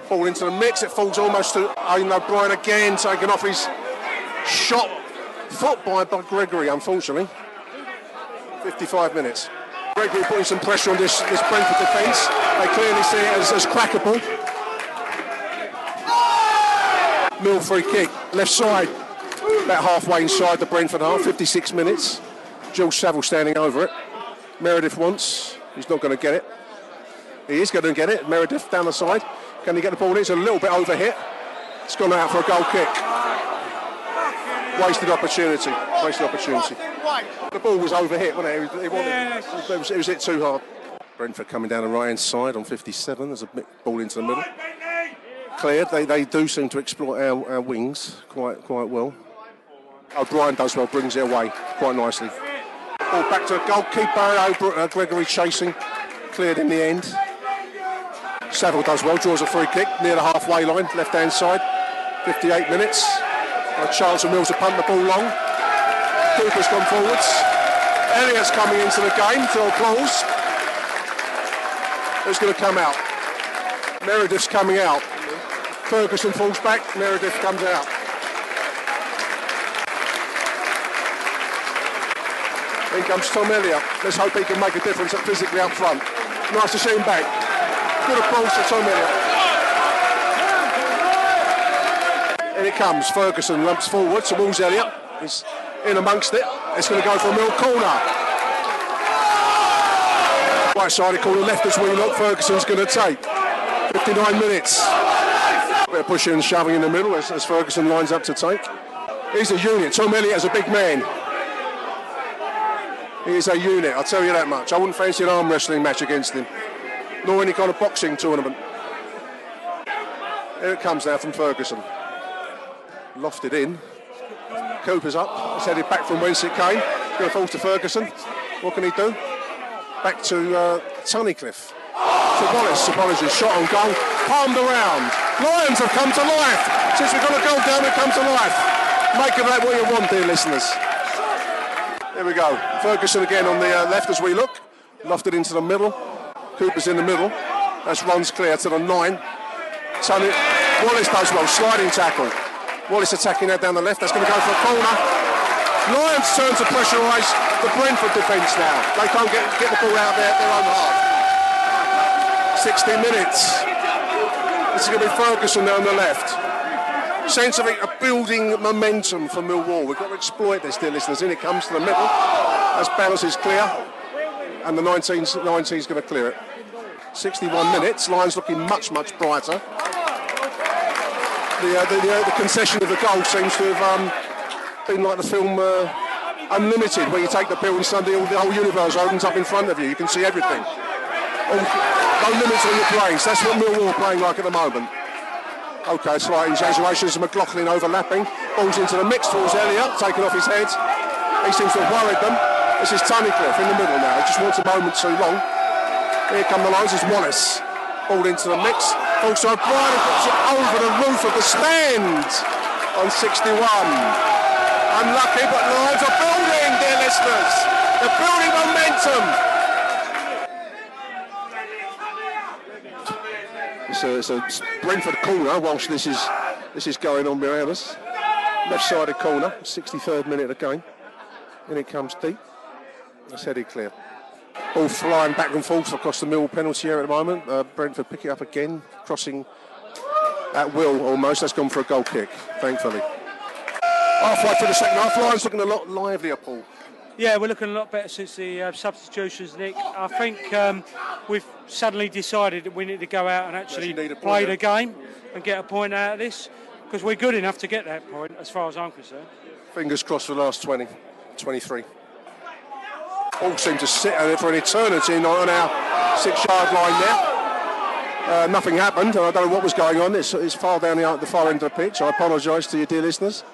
C: Ball into the mix. It falls almost to Aiden O'Brien again, taken off his shot foot by, by Gregory, unfortunately. 55 minutes. Gregory putting some pressure on this, this Brentford defence. They clearly see it as, as crackable. Mill free kick, left side, about halfway inside the Brentford half, 56 minutes. George Saville standing over it. Meredith wants, he's not going to get it. He is going to get it. Meredith down the side. Can he get the ball? It's a little bit over hit. It's gone out for a goal kick. Wasted opportunity. Wasted opportunity. The ball was over hit, wasn't it? It was, it
F: Yes.
C: it was, it was hit too hard. Brentford coming down the right hand side on 57. There's a ball into the middle. Cleared. They, they do seem to exploit our, our wings quite quite well. O'Brien does well, brings it away quite nicely. Ball back to the goalkeeper. Uh, Gregory chasing. Cleared in the end. Saville does well, draws a free kick near the halfway line, left hand side. 58 minutes. Uh, and Mills to punt the ball long. Cooper's gone forwards. Elliott's coming into the game to applause. Who's going to come out? Meredith's coming out. Ferguson falls back, Meredith comes out. In comes Tom Elliott. Let's hope he can make a difference physically up front. Nice to see him back. Good applause for Tom Elliott. In it comes. Ferguson lumps forward towards Elliott. He's in amongst it. It's going to go for a middle corner. Right sided corner left as we look. Ferguson's going to take. 59 minutes. Bit of pushing and shoving in the middle as, as Ferguson lines up to take. He's a unit. Tom Elliott is a big man. He is a unit, I'll tell you that much. I wouldn't fancy an arm wrestling match against him, nor any kind of boxing tournament. Here it comes now from Ferguson. Lofted in. Cooper's up. He's headed back from whence it came. Going to fall to Ferguson. What can he do? Back to uh, Tunnicliffe. To Wallace. Apologies. Shot on goal. Palmed around. Lions have come to life. Since we've got a goal down, we've come to life. Make of that what you want, dear listeners. There we go. Ferguson again on the uh, left as we look. Lofted into the middle. Cooper's in the middle. That's runs clear to the nine. Tony, Wallace does well. Sliding tackle. Wallace attacking that down the left. That's going to go for a corner. Lions turn to pressurise the Brentford defence now. They can't get, get the ball out of their, their own half. 60 minutes. This is going to be Ferguson there on the left. Sense of a, building momentum for Millwall. We've got to exploit this, dear listeners. In it comes to the middle. As balance is clear. And the 19 19 is going to clear it. 61 minutes. Lions looking much, much brighter. The, uh, the, the, uh, the concession of the goal seems to have um, been like the film uh, Unlimited, where you take the pill and suddenly all, the whole universe opens up in front of you. You can see everything. No limits on your brains. That's what Millwall are playing like at the moment. Okay, slight exaggerations. McLaughlin overlapping. Balls into the mix towards Elliott, taken off his head. He seems to have worried them. This is Tunnicliffe in the middle now. He just wants a moment too long. Here come the lines. It's Wallace. Ball into the mix. Also O'Brien puts it over the roof of the stand on 61. Unlucky, but Lions are building, dear listeners. They're building momentum. It's a, it's a Brentford corner whilst this is this is going on behind us. Left-sided corner, 63rd minute of game. In it comes deep. It's headed clear. All flying back and forth across the middle penalty area at the moment. Uh, Brentford pick it up again, crossing at will almost. That's gone for a goal kick, thankfully. Halfway through the second half, Lions looking a lot livelier, Paul.
F: Yeah, we're looking a lot better since the uh, substitutions, Nick. I think um, we've suddenly decided that we need to go out and actually
C: Yes, you need a point,
F: play the game and get a point out of this because we're good enough to get that point, as far as I'm concerned.
C: Fingers crossed for the last 20, 23. All seem to sit on it for an eternity on on our six-yard line there. Uh, nothing happened. I don't know what was going on. It's, it's far down the, the far end of the pitch. I apologise to you, dear listeners.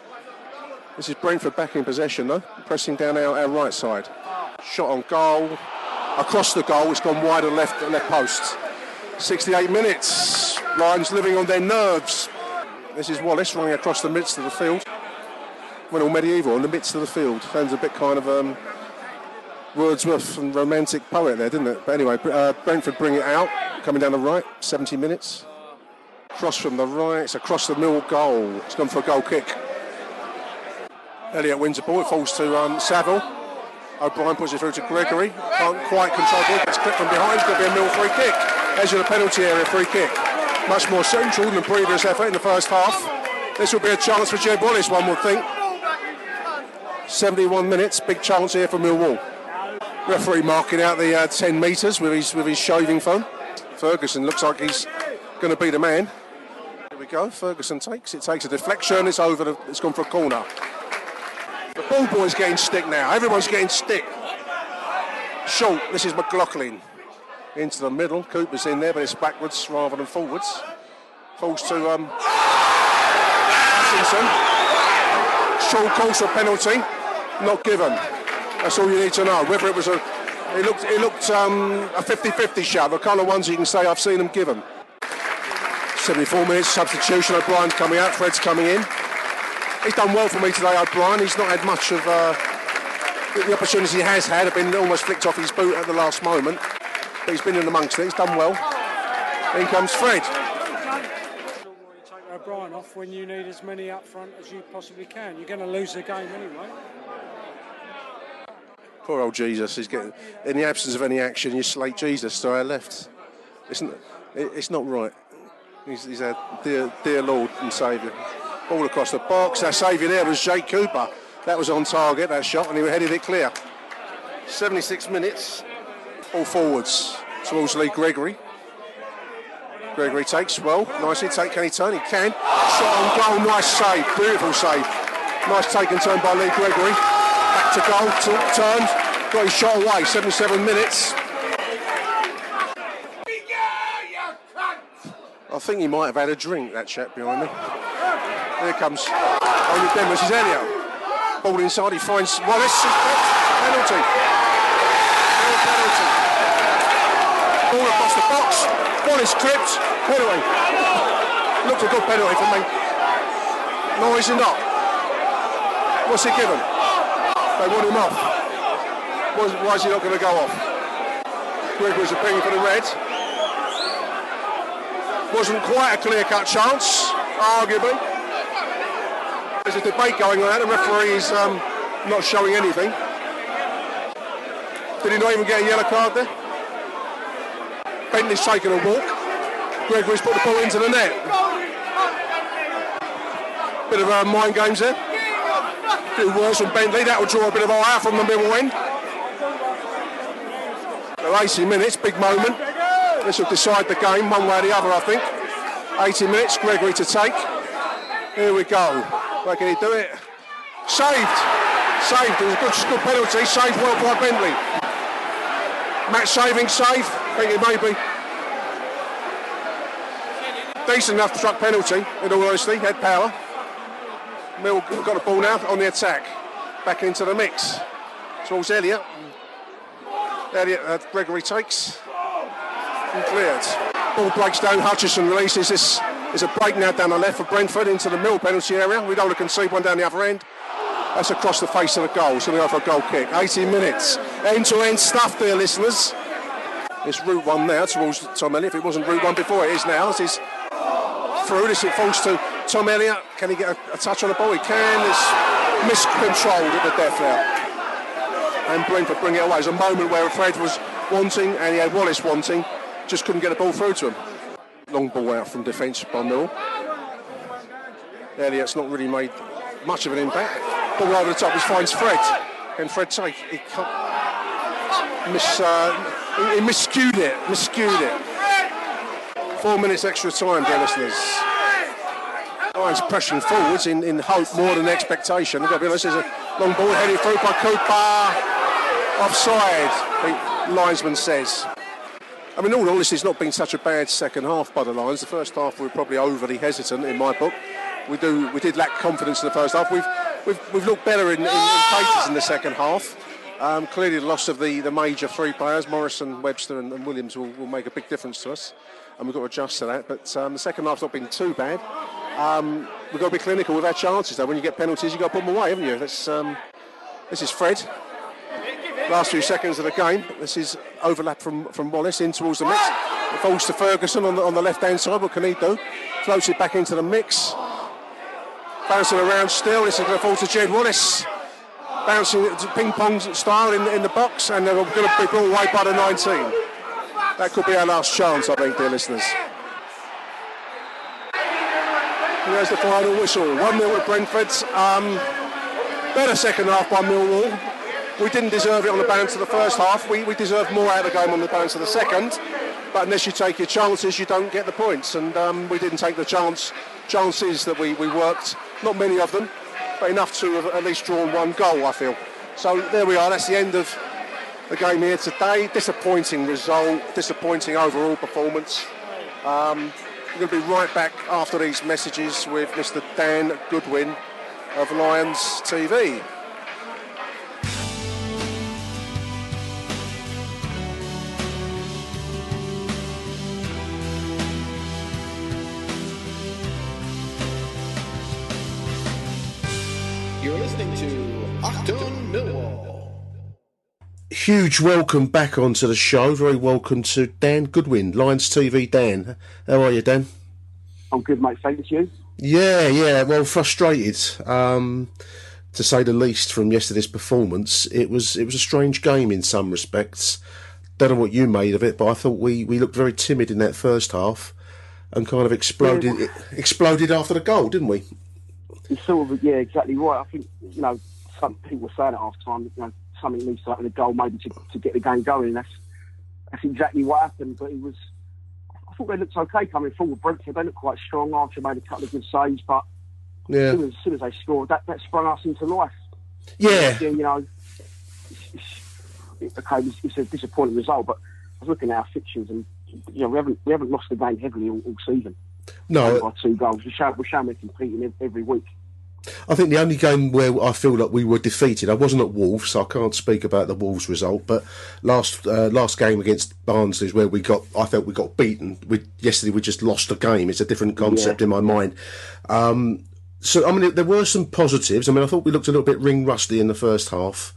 C: This is Brentford back in possession, though, pressing down our, our right side. Shot on goal. Across the goal, it's gone wide and left, left post. 68 minutes. Lions living on their nerves. This is Wallace running across the midst of the field. Went all medieval in the midst of the field. Sounds a bit kind of um, Wordsworth and romantic poet there, didn't it? But anyway, uh, Brentford bring it out, coming down the right, 70 minutes. Cross from the right, it's across the middle goal. It's gone for a goal kick. Elliott wins the ball, it falls to um, Saville. O'Brien puts it through to Gregory. Can't quite control ball, gets clipped from behind. It's going to be a mill free kick. Edge of the penalty area, free kick. Much more central than previous effort in the first half. This will be a chance for Joe Wallace, one would think. 71 minutes, big chance here for Millwall. Referee marking out the uh, 10 metres with his with his shaving foam. Ferguson looks like he's going to be the man. Here we go. Ferguson takes it, takes a deflection. It's over. The, it's gone for a corner. The ball boy's getting stick now. Everyone's getting stick. Short. This is McLaughlin into the middle. Cooper's in there, but it's backwards rather than forwards. Falls to um. Short calls for penalty. Not given. That's all you need to know. Whether it was a, it looked, it looked um, a 50-50 shot. The kind of ones you can say I've seen them given. 74 minutes substitution. O'Brien coming out. Fred's coming in. He's done well for me today, O'Brien. He's not had much of uh, the- opportunities he has had have been almost flicked off his boot at the last moment. But he's been in amongst it. He's done well. In comes Fred.
F: Take O'Brien off when you need as many up front as you possibly can. You're going to lose the game anyway.
C: Poor old Jesus. He's getting in the absence of any action. You slate Jesus to our left. It's not, it's not right. He's, he's our dear, dear Lord and Saviour. All across the box. Our saviour there was Jake Cooper. That was on target, that shot, and he headed it clear. 76 minutes. All forwards towards Lee Gregory. Gregory takes well, nicely. Take, can he turn? He can. Shot on goal, nice save, beautiful save. Nice take and turn by Lee Gregory. Back to goal, t- turned. got his shot away. 77 minutes. I think he might have had a drink, that chap behind me. There comes only Denver's is Elliott. Ball inside, he finds Wallace. Penalty. Penalty. Ball across the box. Wallace clipped. Penalty. Looked a good penalty for me. No, is not? What's he given? They want him off. Why, is he not going to go off? Greg was appealing for the red. Wasn't quite a clear-cut chance, arguably. There's a debate going on. The referee is um, not showing anything. Did he not even get a yellow card there? Bentley's taken a walk. Gregory's put the ball into the net. Bit of uh, mind games there. Few words from Bentley. That will draw a bit of ire from the middle end. So 80 minutes, big moment. This will decide the game one way or the other, I think. 80 minutes, Gregory to take. Here we go. Where can he do it? Saved. Saved. It was a good, good penalty. Saved well by Bentley. Match saving save. I think it may be. Decent enough to struck penalty, in all honesty. Had power. Mill got the ball now on the attack. Back into the mix. Towards Elliott. Elliott, uh, Gregory takes. And cleared. Ball breaks down. Hutchinson releases this. There's a break now down the left for Brentford into the middle penalty area. We don't concede one down the other end. That's across the face of the goal. So we go for a goal kick. 80 minutes. End to end stuff there, listeners. It's route one now towards Tom Elliott. If it wasn't route one before, it is now. This is through. This it falls to Tom Elliott. Can he get a, a touch on the ball? He can. It's miscontrolled at the death now. And Brentford bring it away. It's a moment where Fred was wanting and he had Wallace wanting. Just couldn't get the ball through to him. Long ball out from defence by Mill. Elliott's not really made much of an impact. Ball over the top, he finds Fred. Can Fred take? He can't. Miss, uh, he, he miscued it, miscued it. Four minutes extra time, dear listeners. Lions pressing forwards in, in hope more than expectation. I've got to be honest, there's a long ball headed through by Cooper. Offside, the linesman says. I mean, all this has not been such a bad second half by the Lions. The first half we were probably overly hesitant in my book. We do we did lack confidence in the first half. We've we've, we've looked better in, in, in places in the second half. Um, clearly, the loss of the, the major three players, Morison, Webster, and, and Williams, will, will make a big difference to us, and we've got to adjust to that. But um, the second half's not been too bad. Um, we've got to be clinical with our chances, though. When you get penalties, you've got to put them away, haven't you? That's, um, this is Fred. Last few seconds of the game. This is overlap from, from Wallace in towards the mix. It falls to Ferguson on the, on the left hand side. What can he do? Floats it back into the mix. Bouncing around still. This is going to fall to Jed Wallace. Bouncing ping pong style in, in the box, and they're going to be brought away by the 19. That could be our last chance, I think, dear listeners. There's the final whistle. 1 0 at Brentford. Um, better second half by Millwall. We didn't deserve it on the balance of the first half. We, we deserved more out of the game on the balance of the second. But unless you take your chances, you don't get the points. And um, we didn't take the chance chances that we, we worked. Not many of them, but enough to have at least drawn one goal, I feel. So there we are. That's the end of the game here today. Disappointing result, disappointing overall performance. Um, we're going to be right back after these messages with Mr. Dan Goodwin of Lions TV. Huge welcome back onto the show. Very welcome to Dan Goodwin, Lions TV. Dan, how are you, Dan?
H: I'm good, mate. Thank you.
C: Yeah, yeah. Well, frustrated, um, to say the least, from yesterday's performance. It was it was a strange game in some respects. Don't know what you made of it, but I thought we, we looked very timid in that first half, and kind of exploded
H: Yeah.
C: exploded after the goal, didn't we?
H: It's sort of, yeah, exactly right. I think, you know, some people were saying at half time, you know, something needs to happen a goal maybe to, to get the game going. That's that's exactly what happened. But it was, I thought they looked okay coming forward. Brentford, they looked quite strong. Archer made a couple of good saves, but
C: Yeah.
H: as, soon as, as soon as they scored, that, that sprung us into life.
C: Yeah.
H: you know, it's, it's, okay, it's, it's a disappointing result, but I was looking at our fixtures and you know we haven't we haven't lost the game heavily all, all season.
C: No.
H: by two goals. We're showing, we're showing we're competing every week.
C: I think the only game where I feel like we were defeated, I wasn't at Wolves, so I can't speak about the Wolves result. But last uh, last game against Barnsley is where we got. I felt we got beaten. We, yesterday we just lost a game. It's a different concept
H: Yeah.
C: in my mind. Um, so I mean, there were some positives. I mean, I thought we looked a little bit ring rusty in the first half.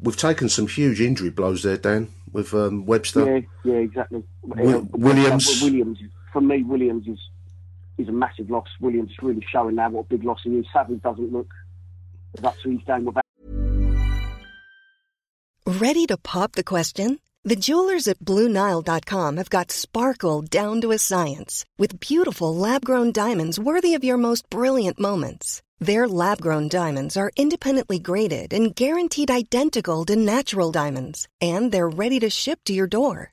C: We've taken some huge injury blows there, Dan, with um, Webster.
H: Yeah, yeah, exactly.
C: Wi- Williams.
H: Williams, for me, Williams is a massive loss. Williams really showing now what a big loss he is. Savage doesn't look as up to game. Without
I: Ready to pop the question? The jewelers at BlueNile.com have got sparkle down to a science with beautiful lab grown diamonds worthy of your most brilliant moments. Their lab grown diamonds are independently graded and guaranteed identical to natural diamonds, and they're ready to ship to your door.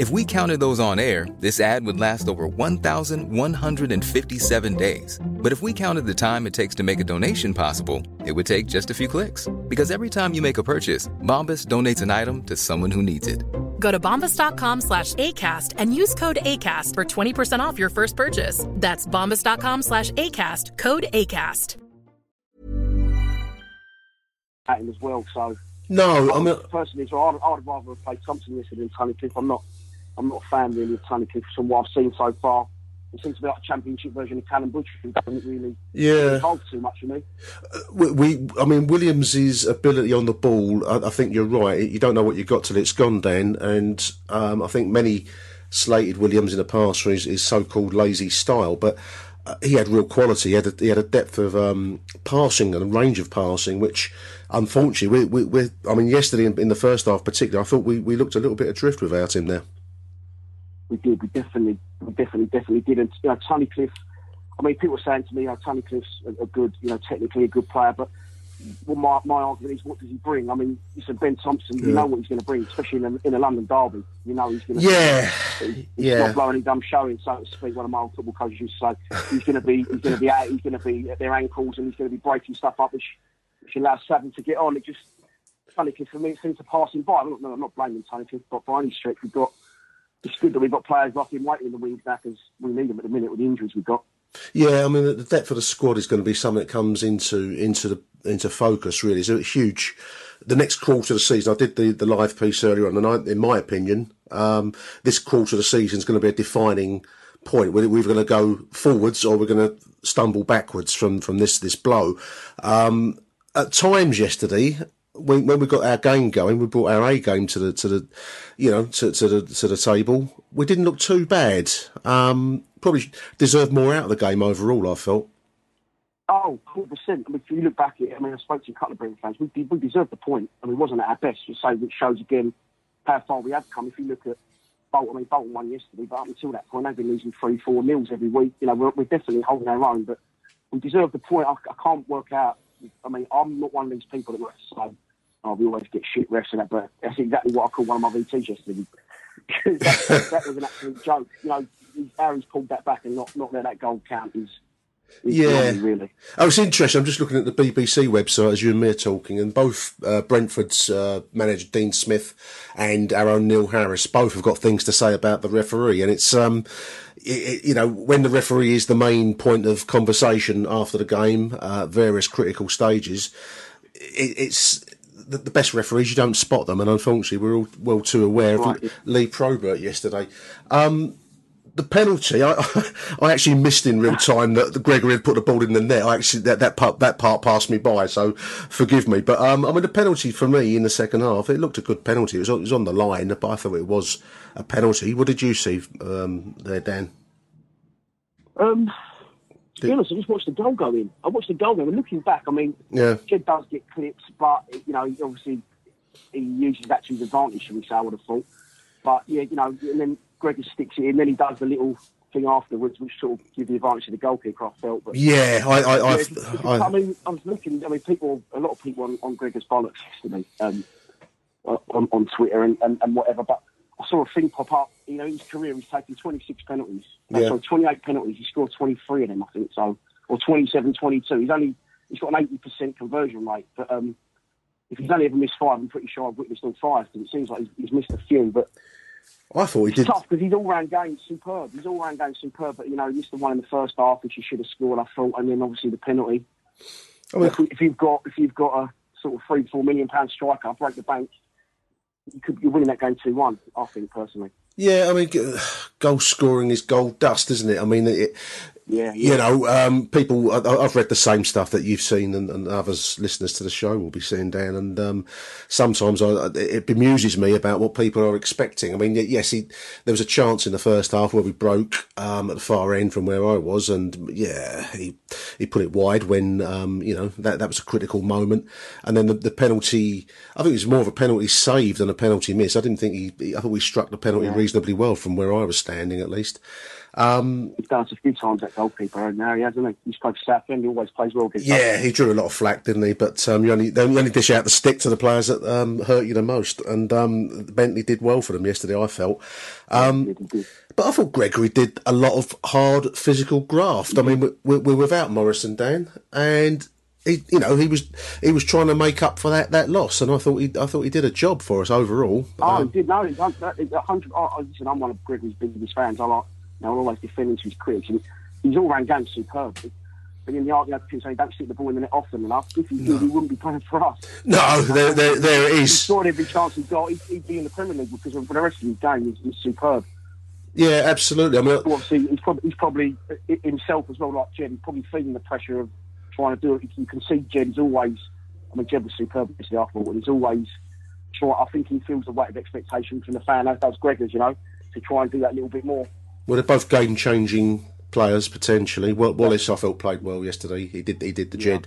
J: If we counted those on air, this ad would last over 1,157 days. But if we counted the time it takes to make a donation possible, it would take just a few clicks. Because every time you make a purchase, Bombas donates an item to someone who needs it.
K: Go to bombas.com slash ACAST and use code ACAST for 20% off your first purchase. That's bombas.com slash ACAST, code ACAST.
H: as well. So
C: No, I mean,
H: personally, so I'd, I'd rather have played Thompson yesterday than Tunnicliffe. I'm not, I'm not a fan really of Tunnicliffe from what I've seen so far. It seems to be like a championship version of Callum Butcher, who doesn't really
C: Yeah.
H: involve too much for me.
C: we, we I mean, Williams' ability on the ball. I, I think you're right. You don't know what you've got till it's gone, Dan. And um, I think many slated Williams in the past for his, his so-called lazy style, but uh, he had real quality. He had a, he had a depth of um, passing and a range of passing, which unfortunately, we, we, we I mean, yesterday in, in the first half, particularly, I thought we, we looked a little bit adrift without him there.
H: We did. We definitely, we definitely, definitely did. And you know, Tunnicliffe. I mean, people are saying to me, "Oh, Tunnicliffe's a, a good, you know, technically a good player," but well, my my argument is, what does he bring? I mean, you said Ben Thompson. You
C: Yeah.
H: know what he's going to bring, especially in a, in a London derby. You know he's going to.
C: Yeah.
H: He's
C: Yeah.
H: not blowing any dumb showing, so to speak. One of my old football coaches used to say he's going to be he's going to be out, he's going to be at their ankles, and he's going to be breaking stuff up, which which allows Savin to get on. It just Tunnicliffe for me it seems to pass him by. I'm not, no, I'm not blaming Tunnicliffe, but by any stretch we've got. It's good that we've got players like him waiting in the wings back as we need them at the minute with the injuries we've got.
C: Yeah, I mean the depth of the squad is going to be something that comes into into the into focus. Really, So it's a huge. The next quarter of the season, I did the, the live piece earlier on night. In my opinion, um, this quarter of the season is going to be a defining point. We're, we're going to go forwards or we're going to stumble backwards from from this this blow. Um, at times yesterday, when, when we got our game going, we brought our A game to the to the, you know, to, to the to the table. We didn't look too bad. Um, probably deserved more out of the game overall. I felt.
H: Oh, 100%. I mean, if you look back at it, I mean, I spoke to a couple of Brentford fans. We, we deserved the point. I mean, it wasn't at our best, to say, which shows again how far we have come. If you look at Bolton, I mean, Bolton won yesterday, but up until that point, they've been losing three, four nils every week. You know, we're, we're definitely holding our own, but we deserve the point. I, I can't work out. I mean, I'm not one of these people that to say, oh, we always get shit refs and that, but that's exactly what I called one of my VTs yesterday. Because that, that was an absolute joke. You know, Harry's pulled that back and not, not let that goal count is, is
C: Yeah.
H: really.
C: Oh, it's interesting. I'm just looking at the BBC website as you and me are talking, and both uh, Brentford's uh, manager Dean Smith and our own Neil Harris both have got things to say about the referee, and it's um, it- you know, when the referee is the main point of conversation after the game, uh, various critical stages, it, it's the, the best referees you don't spot them, and unfortunately we're all well too aware of
H: Right.
C: Lee Probert yesterday. Um, the penalty, I, I actually missed in real time that Gregory had put the ball in the net. I actually that that part that part passed me by, so forgive me. But um, I mean, the penalty for me in the second half, it looked a good penalty. It was, it was on the line, but I thought it was a penalty. What did you see um, there, Dan?
H: Um, to be honest, I just watched the goal go in. I watched the goal go in. Looking back, I mean,
C: Yeah.
H: Jed does get clips, but you know, obviously he uses that to his advantage, should we say? I would have thought. But yeah, you know, and then Gregor sticks it in. Then he does the little thing afterwards, which sort of gives the advantage to the goalkeeper. I felt. But
C: Yeah, I- I-
H: Yeah,
C: I've-
H: it's- it's-
C: I-
H: I mean, I was looking. I mean, people, a lot of people on, on Gregor's bollocks yesterday um, on, on Twitter and, and, and whatever. But I saw a thing pop up. You know, in his career, he's taken 26 penalties.
C: Yeah.
H: sorry, 28 penalties. He scored 23 of them, I think. So, or 27, 22. He's only he's got an 80% conversion rate. But um, if he's only ever missed five, I'm pretty sure I've witnessed all five because it seems like he's, he's missed a few. But
C: I thought he
H: it's
C: did.
H: tough because he's all round game superb. He's all round game superb. But you know, he missed the one in the first half, which he should have scored. I thought, and then obviously the penalty.
C: I mean-
H: if, if you've got if you've got a sort of three four million pound striker, I'll break the bank, you could you're winning that game two one. I think personally.
C: Yeah, I mean, goal scoring is gold dust, isn't it? I mean, it,
H: Yeah,
C: you know, um, people. I, I've read the same stuff that you've seen, and, and others listeners to the show will be seeing down. And um, sometimes I, it bemuses me about what people are expecting. I mean, yes, he, there was a chance in the first half where we broke um, at the far end from where I was, and yeah, he he put it wide when um, you know that that was a critical moment. And then the, the penalty, I think it was more of a penalty save than a penalty miss. I didn't think he. he- I thought we struck the penalty
H: Yeah.
C: reasonably well from where I was standing, at least. Um,
H: He's done it a few times that goalkeeper, now he hasn't he? He's played Southend. He always plays well against.
C: Yeah, he drew a lot of flack, didn't he? But um, you only they only dish out the stick to the players that um, hurt you the most, and um, Bentley did well for them yesterday. I felt, um, but I thought Gregory did a lot of hard physical graft. I mean, we're, we're without Morison, Dan, and he, you know, he was he was trying to make up for that, that loss, and I thought he I thought he did a job for us overall.
H: Oh,
C: Um,
H: he did. No, hundred. Oh, listen, I'm one of Gregory's biggest fans. I like. You I always defend him to his critics, and he's all round game superb. But in the argument, people say don't stick the ball in the net often enough. If he did, he wouldn't be playing for us.
C: no, there, there, there it
H: He
C: is.
H: scored every chance he got. He'd, he'd be in the Premier League because of the rest of his game is, is superb.
C: Yeah, absolutely. I mean,
H: Obviously, he's probably, he's probably himself as well, like Jed. Probably feeling the pressure of trying to do it. You can see Jed is always. I mean, Jed was superb. I thought, but he's always trying. I think he feels the weight of expectation from the fan, as does Gregors. You know, to try and do that a little bit more.
C: Well, they're both game changing players potentially. Wa- Wallace, I felt played well yesterday. He did. He did the jed.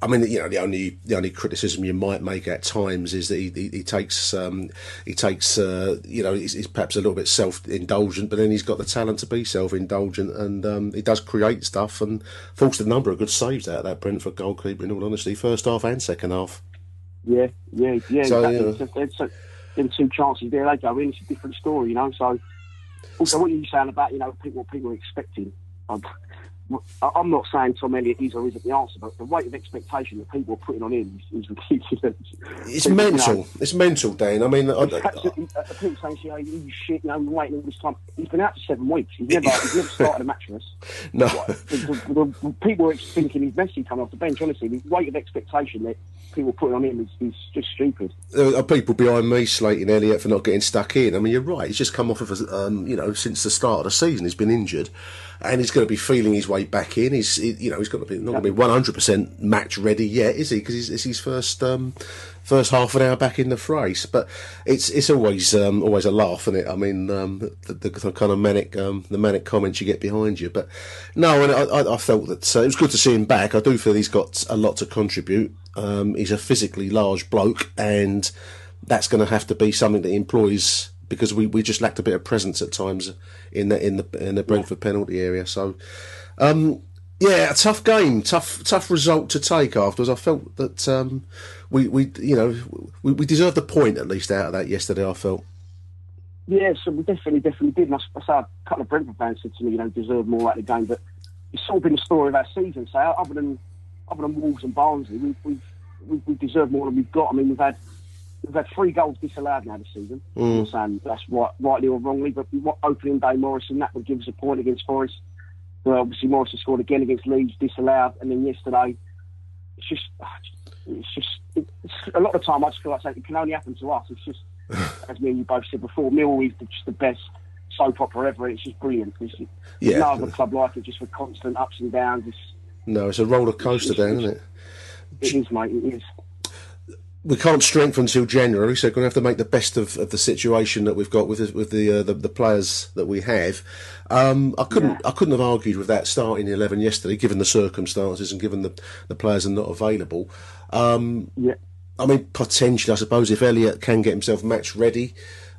C: I mean, you know, the only the only criticism you might make at times is that he, he, he takes um, he takes uh, you know he's, he's perhaps a little bit self indulgent, but then he's got the talent to be self indulgent, and um, he does create stuff and forced a number of good saves out of that Brentford goalkeeper. In all honesty, first half and second half.
H: Yeah, yeah, yeah.
C: So,
H: exactly.
C: yeah.
H: It's a- them two chances there, they go in. It's a different story, you know. So, also, what are you saying about you know people people expecting. I'm, I'm not saying Tom Elliott is or isn't the answer, but the weight of expectation that people are putting on him is, is ridiculous.
C: It's
H: You know,
C: mental. It's mental, Dan. I mean, I,
H: Absolutely, uh, people saying, you know, you shit, you know, we're waiting all this time. He's been out for seven weeks. He's never, he's never started a match for us.
C: no.
H: The, the, the, people are thinking he's Messi coming off the bench. Honestly, the weight of expectation that people are putting on him is, is just stupid.
C: there are people behind me slating Elliott for not getting stuck in. I mean, you're right. He's just come off of, a, um, you know, since the start of the season, he's been injured, and he's going to be feeling his way back in. He's, he, you know, he's got to be not going to be 100 percent match ready yet, is he? Because it's his first um, first half an hour back in the phrase. But it's it's always um, always a laugh, isn't it? I mean, um, the, the, the kind of manic um, the manic comments you get behind you. But no, and I, I, felt that uh, it was good to see him back. I do feel he's got a lot to contribute. Um, he's a physically large bloke, and that's going to have to be something that he employs because we, we just lacked a bit of presence at times in the in the in the Brentford penalty area. So, um, yeah, a tough game, tough tough result to take afterwards. I felt that um, we we you know we, we deserved a point at least out of that yesterday. I felt.
H: Yeah, so we definitely, definitely did. And I, I saw a couple of Brentford fans said to me, you know, deserve more out of the game. But it's sort of been the story of our season. So other than other than Wolves and Barnsley, we've we've we've, we've deserved more than we've got. I mean, we've had we've had three goals disallowed now this season.
C: Mm.
H: I'm saying that's right, rightly or wrongly, but what opening day Morison that would give us a point against Forest. Well, obviously Morison scored again against Leeds, disallowed, and then yesterday, it's just it's just it's, a lot of the time I just feel like it can only happen to us. It's just as me and you both said before, Mill is the, just the best soap opera ever. It's just brilliant. It's,
C: Yeah.
H: no other club like it, just for constant ups and downs. It's,
C: No, it's a roller coaster down, isn't it?
H: it is, mate. It is.
C: We can't strengthen until January, so we're going to have to make the best of, of the situation that we've got with the, with the, uh, the the players that we have. Um, I couldn't I couldn't have argued with that starting eleven yesterday, given the circumstances and given the the players are not available. Um,
H: yeah.
C: I mean, potentially, I suppose if Elliott can get himself match ready.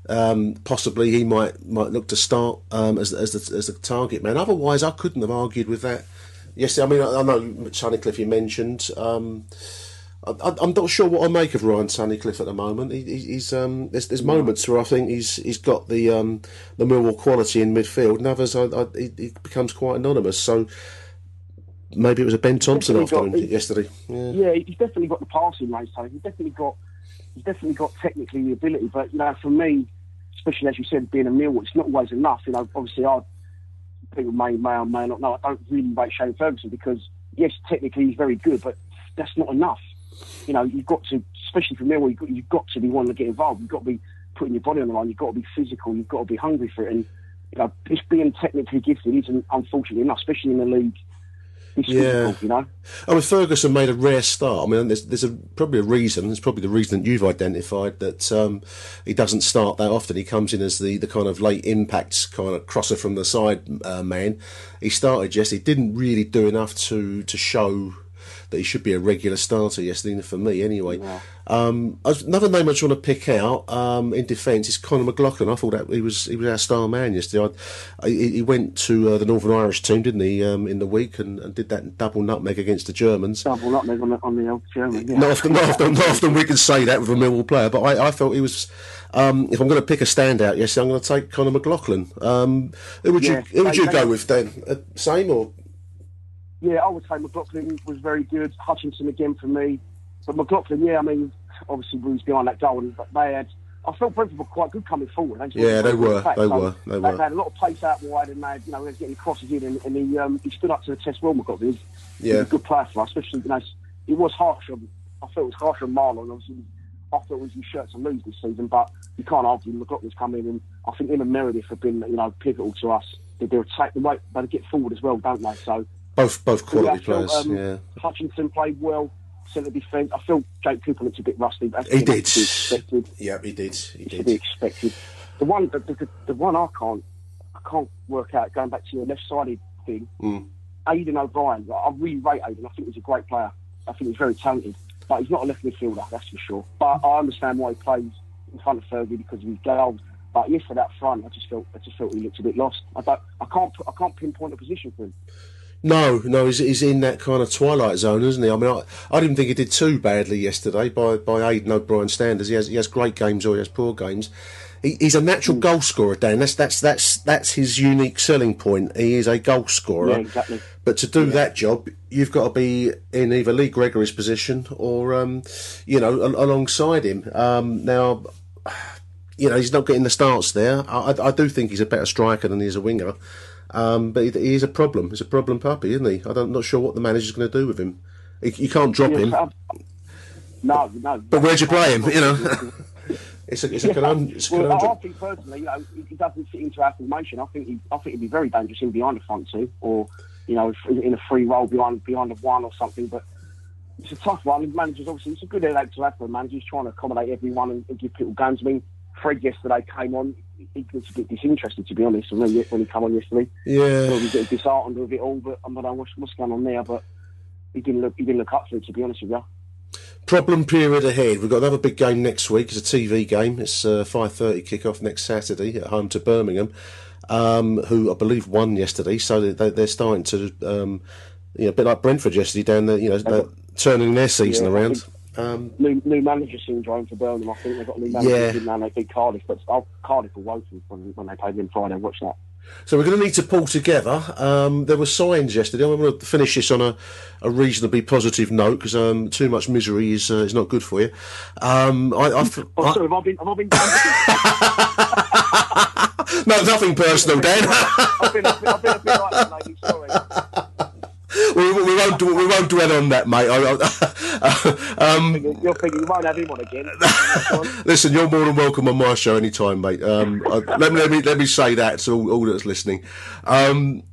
C: Um, possibly he might might look to start um, as as the, as the target man. Otherwise, I couldn't have argued with that. Yes, I mean I, I know Tunnicliffe you mentioned. I, I'm not sure what I make of Ryan Tunnicliffe at the moment. He, he's um, there's, there's moments where I think he's he's got the um, the Millwall quality in midfield, and others I, I, he, he becomes quite anonymous. So maybe it was a Ben Thompson afternoon
H: got-
C: yesterday. Yeah.
H: Yeah, he's definitely got the passing range. So he's definitely got he's definitely got technically the ability. But you know, for me, especially as you said, being a Millwall, it's not always enough. You know, obviously, I people may may or may not know. I don't really rate Shane Ferguson because yes, technically he's very good, but that's not enough. You know, you've got to, especially for Millwall, you've got, you've got to be wanting to get involved. You've got to be putting your body on the line. You've got to be physical. You've got to be hungry for it. And you know, just being technically gifted isn't unfortunately enough, especially in the league. It's
C: Yeah.
H: you know.
C: I mean, Ferguson made a rare start. I mean, there's, there's a, probably a reason. There's probably the reason that you've identified that um, he doesn't start that often. He comes in as the, the kind of late impact kind of crosser from the side uh, man. He started yes, he Didn't really do enough to to show that he should be a regular starter yesterday. For me, anyway. Um, I was- another name I just want to pick out um, in defence is Conor McLaughlin. I thought that he was he was our star man yesterday. I, he he went to uh, the Northern Irish team, didn't he, um, in the week, and, and did that double nutmeg against the Germans.
H: Double nutmeg on the, on the old German. Yeah.
C: Not often, not often, not often we can say that with a Millwall player, but I, I felt he was. Um, if I'm going to pick a standout, yes, I'm going to take Conor McLaughlin. Um, who would
H: Yeah,
C: you who would you go with then? Uh, same or
H: Yeah, I would say McLaughlin was very good. Hutchinson again for me. But McLaughlin, yeah, I mean, obviously we was behind that goal, and- but they had. I felt Brentford were quite good coming forward. just
C: Yeah, they were, they
H: So
C: were, they were.
H: They had a lot of pace out wide, and they, you know, they was getting crosses in, and, and he um, he stood up to the test well. McLaughlin, he's
C: Yeah.
H: a good player for us, especially you know, it was harsh on. I felt it was harsh on Mahlon. Obviously, I thought it was his shirt to lose this season, but you can't argue. McLaughlin's come in, and I think him and Meredith have been, you know, pivotal to us. They do attack the way they get forward as well, don't they? So
C: both both quality players?
H: um,
C: yeah,
H: Hutchinson played well, centre defence. I feel Jake Cooper looks a bit rusty, but
C: he did.
H: expected.
C: Yeah, he did. He did.
H: be expected. The one, the, the, the one I can't, I can't work out. Going back to your left-sided thing,
C: Mm.
H: Aiden O'Brien. like, I really rate Aiden. I think he's a great player. I think he's very talented, but he's not a left midfielder, that's for sure. But I understand why he plays in front of Fergie because of his goals. But yesterday up front, I just felt, I just felt he looked a bit lost. I don't, I can't, I can't pinpoint a position for him.
C: No, no, he's, he's in that kind of twilight zone, isn't he? I mean, I, I didn't think he did too badly yesterday by by Aiden O'Brien standards. He has he has great games or he has poor games. He, he's a natural
H: Hmm.
C: goal scorer, Dan. That's that's that's that's his unique selling point. He is a goal scorer.
H: Yeah, exactly.
C: But to do that job, you've got to be in either Lee Gregory's position or, um, you know, al- alongside him. Um, now, you know, he's not getting the starts there. I, I, I do think he's a better striker than he is a winger. Um, but he, he is a problem. He's a problem puppy, isn't he? I don't, I'm not sure what the manager's going to do with him. He, you can't drop him.
H: No, no.
C: But where'd you play him? You know, it's a, it's a, it's a
H: well, I- I think personally, you know, he doesn't fit into our formation. I think he, I think he'd be very dangerous in behind the front two, or you know, in a free role behind behind the one or something. But it's a tough one. The managers obviously it's a good headache to have for a manager. He's trying to accommodate everyone and, and give people games. I mean, Fred yesterday came on. He was a bit disinterested, to be honest, when he, when he came on yesterday.
C: Yeah.
H: He was a bit disheartened with it all, but I don't know what's, what's going on there. But he didn't look, he didn't look up to it, to be honest with you.
C: Problem period ahead. We've got another big game next week. It's a TV game. It's uh, five thirty kick-off next Saturday at home to Birmingham, um, who I believe won yesterday. So they, they're starting to, um, you know, a bit like Brentford yesterday down there. You know, they're turning their season
H: Yeah,
C: around. Um,
H: new, new manager syndrome for Birmingham. I think they've got a new manager
C: Yeah.
H: now. They beat Cardiff, but oh, Cardiff were woeful when, when they played them Friday. Watch that.
C: So we're going to need to pull together. Um, there were signs yesterday. I'm going to finish this on a, a reasonably positive note because um, too much misery is uh, is not good for you. Um, I, I,
H: Oh, sorry, have I been? Have I been?
C: no, nothing personal, Dan.
H: I've been, I've been, I've been a bit like that, lady. Sorry.
C: we, we won't do, we won't dwell on that, mate. Um,
H: You're thinking you won't have him on again.
C: listen, you're more than welcome on my show anytime, mate. Um, I, let me let me let me say that to all, all that's listening. Um,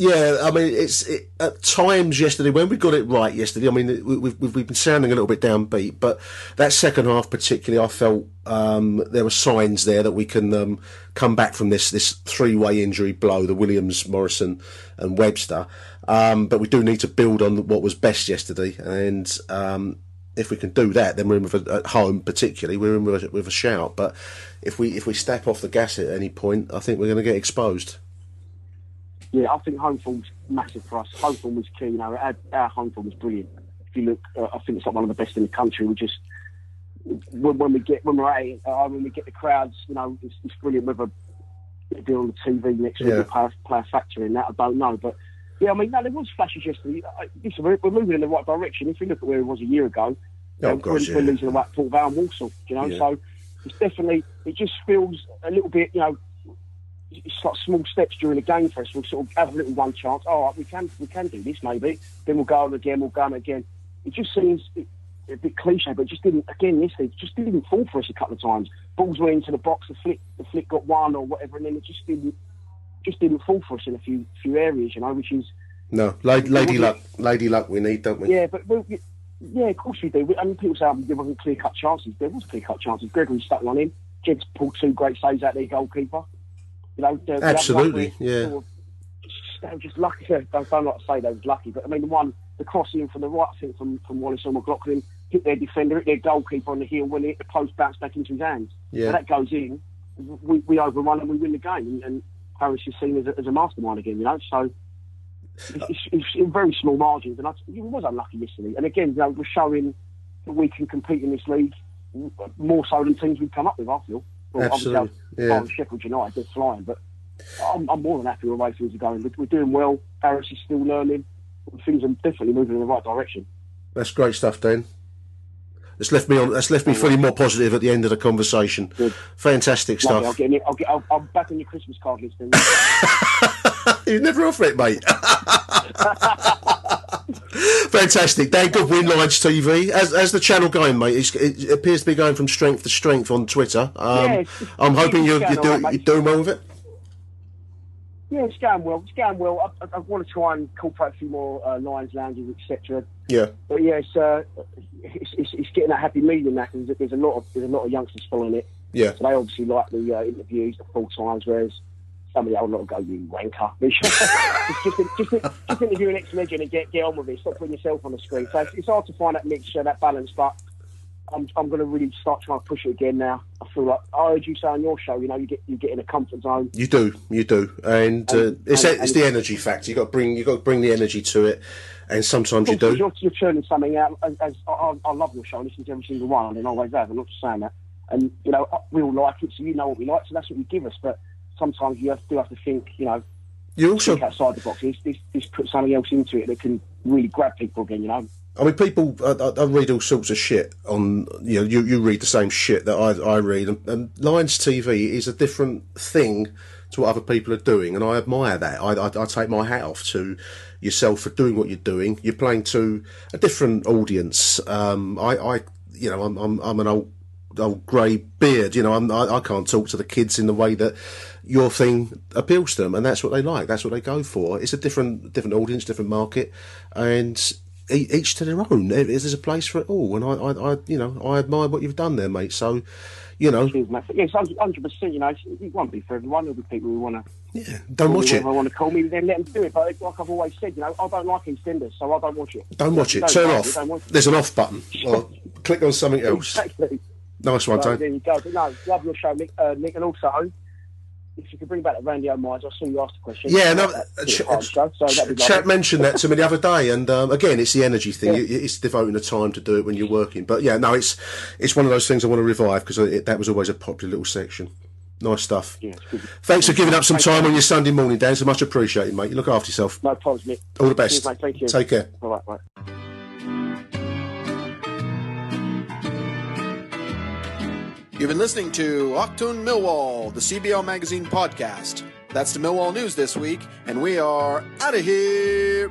C: yeah, I mean, it's it, at times yesterday when we got it right yesterday. I mean, we, we've we've been sounding a little bit downbeat, but that second half particularly, I felt um, there were signs there that we can um, come back from this this three way injury blow: the Williams, Morison, and Webster. Um, but we do need to build on what was best yesterday, and um, if we can do that, then we're in with a, at home, particularly we're in with a, with a shout. But if we if we step off the gas at any point, I think we're going to get exposed.
H: Yeah, I think home form's massive for us. Home form was key. You know, our, our home form was brilliant. If you look, uh, I think it's like one of the best in the country. We just when, when we get when we're at it, uh, when we get the crowds, you know, it's, it's brilliant. Whether it'll be on the TV next week,
C: Yeah.
H: will play, play a factor in that. I don't know, but yeah, I mean, no, there was flashes yesterday. Uh, Listen, we're, we're moving in the right direction. If you look at where it was a year ago,
C: Oh,
H: we're,
C: yeah.
H: we're losing the right Port Vale and Walsall. You know,
C: Yeah.
H: so it's definitely it just feels a little bit, you know it's like small steps during the game for us. We'll sort of have a little one chance. Oh, we can we can do this maybe. Then we'll go on again. We'll go on again. It just seems a a bit cliche, but it just didn't. Again, yesterday, it just didn't fall for us a couple of times. Balls went into the box. The flick the flick got one or whatever, and then it just didn't just didn't fall for us in a few few areas. You know, which is
C: No, lady, lady luck, lady luck. We need, don't we?
H: yeah, but yeah, of course we do. We, I mean, people say um, there wasn't clear cut chances. There was clear cut chances. Gregory stuck one in. Jed's pulled two great saves out there, goalkeeper. You know, the,
C: Absolutely, yeah.
H: sort of just- They were just lucky. I don't like to say they was lucky, but I mean the one, the crossing from the right, I think from from Wallace or McLaughlin, hit their defender, hit their goalkeeper on the heel when it, the post bounced back into his hands.
C: Yeah.
H: So that goes in. We, we overrun and we win the game, and, and Harris is seen as a, as a mastermind again. You know, so it's, it's, in very small margins, and I, it was unlucky yesterday. And again, you know, we're showing that we can compete in this league more so than teams we've come up with. I feel. obviously,
C: Absolutely, yeah.
H: Sheffield United, they're flying, but I'm, I'm more than happy with the way things are going. We're, we're doing well. Harris is still learning. Things are definitely moving in the right direction.
C: That's great stuff, Dan. That's left me on. That's left me feeling more positive at the end of the conversation. Fantastic
H: Lovely. I'll
C: stuff.
H: get. in- I'll get. I'll, I'm back on your Christmas card list. Then.
C: you never offer it, mate. Fantastic. Dan Goodwin, Lions TV. As, as the channel going, mate, it's, it appears to be going from strength to strength on Twitter. Um,
H: Yeah,
C: I'm hoping you're, you're, do,
H: right,
C: you're doing well with it.
H: Yeah, it's going well. It's going well. I, I, I want to try and incorporate a few more uh, Lions lounges, etc.
C: Yeah.
H: But yeah, it's, uh, it's, it's it's getting that happy medium. That 'cause there's a lot of there's a lot of youngsters following it.
C: Yeah.
H: So they obviously like the uh, interviews, the full times, whereas some of the old lot go, you wanker. just, just, just, just interview an ex-legend and get, get on with it. Stop putting yourself on the screen. So it's, it's hard to find that mixture, that balance, but I'm, I'm going to really start trying to push it again now. I feel like, I heard you say on your show, you know, you get, you get in a comfort zone.
C: You do, you do, and, uh, it's
H: and-
C: it's
H: and-
C: the energy factor. You got to bring you got to bring the energy to it, and sometimes you do.
H: You're, you're churning something out. As, as I, I I love your show. I listen to every single one, and I always have. I'm not just saying that. And you know, we all like it, so you know what we like. So that's what you give us. But sometimes you have, do have to think. You know,
C: You also
H: think outside the box. This, this, this put something else into it that can really grab people again. You know.
C: I mean, people. I, I read all sorts of shit on. You know, you, you read the same shit that I I read, and, and Lions TV is a different thing to what other people are doing, and I admire that. I, I, I take my hat off to yourself for doing what you're doing. You're playing to a different audience. Um, I, I, you know, I'm I'm, I'm an old old grey beard. You know, I'm, I, I can't talk to the kids in the way that your thing appeals to them, and that's what they like. That's what they go for. It's a different different audience, different market, and each to their own. There- There's a place for it all, and I, I, I you know, I admire what you've done there, mate. So, you know,
H: Yes, hundred percent. You know, it won't be for everyone. There'll be people who want to.
C: Yeah, don't watch it.
H: I want to call me, then let them do it. But like I've always said, you know, I don't like EastEnders, so I don't watch it.
C: Don't watch it.
H: Don't
C: Turn off.
H: it, don't watch it.
C: There's an off button. Or click on something else.
H: Exactly.
C: Nice one,
H: So
C: Tony.
H: there you go. But no, love your show, Nick. Uh, Nick, and also, if you could bring back that Randy O'Myers, I saw you asked the question.
C: Yeah, no, uh, ch-
H: show, so that'd be
C: Chap
H: lovely.
C: mentioned that to me the other day, and um, again, it's the energy thing.
H: Yeah.
C: It- It's devoting the time to do it when you're working. But yeah, no, it's it's one of those things I want to revive because that was always a popular little section. Nice stuff.
H: Yeah.
C: Thanks for giving up some time on your Sunday morning, Dan. So much appreciated, mate. You look after yourself.
H: No problems, Nick.
C: All the best.
H: Cheers, mate. Thank you.
C: Take care.
H: All right, right.
L: You've been listening to Achtung Millwall, the CBL Magazine podcast. That's the Millwall news this week, and we are out of here.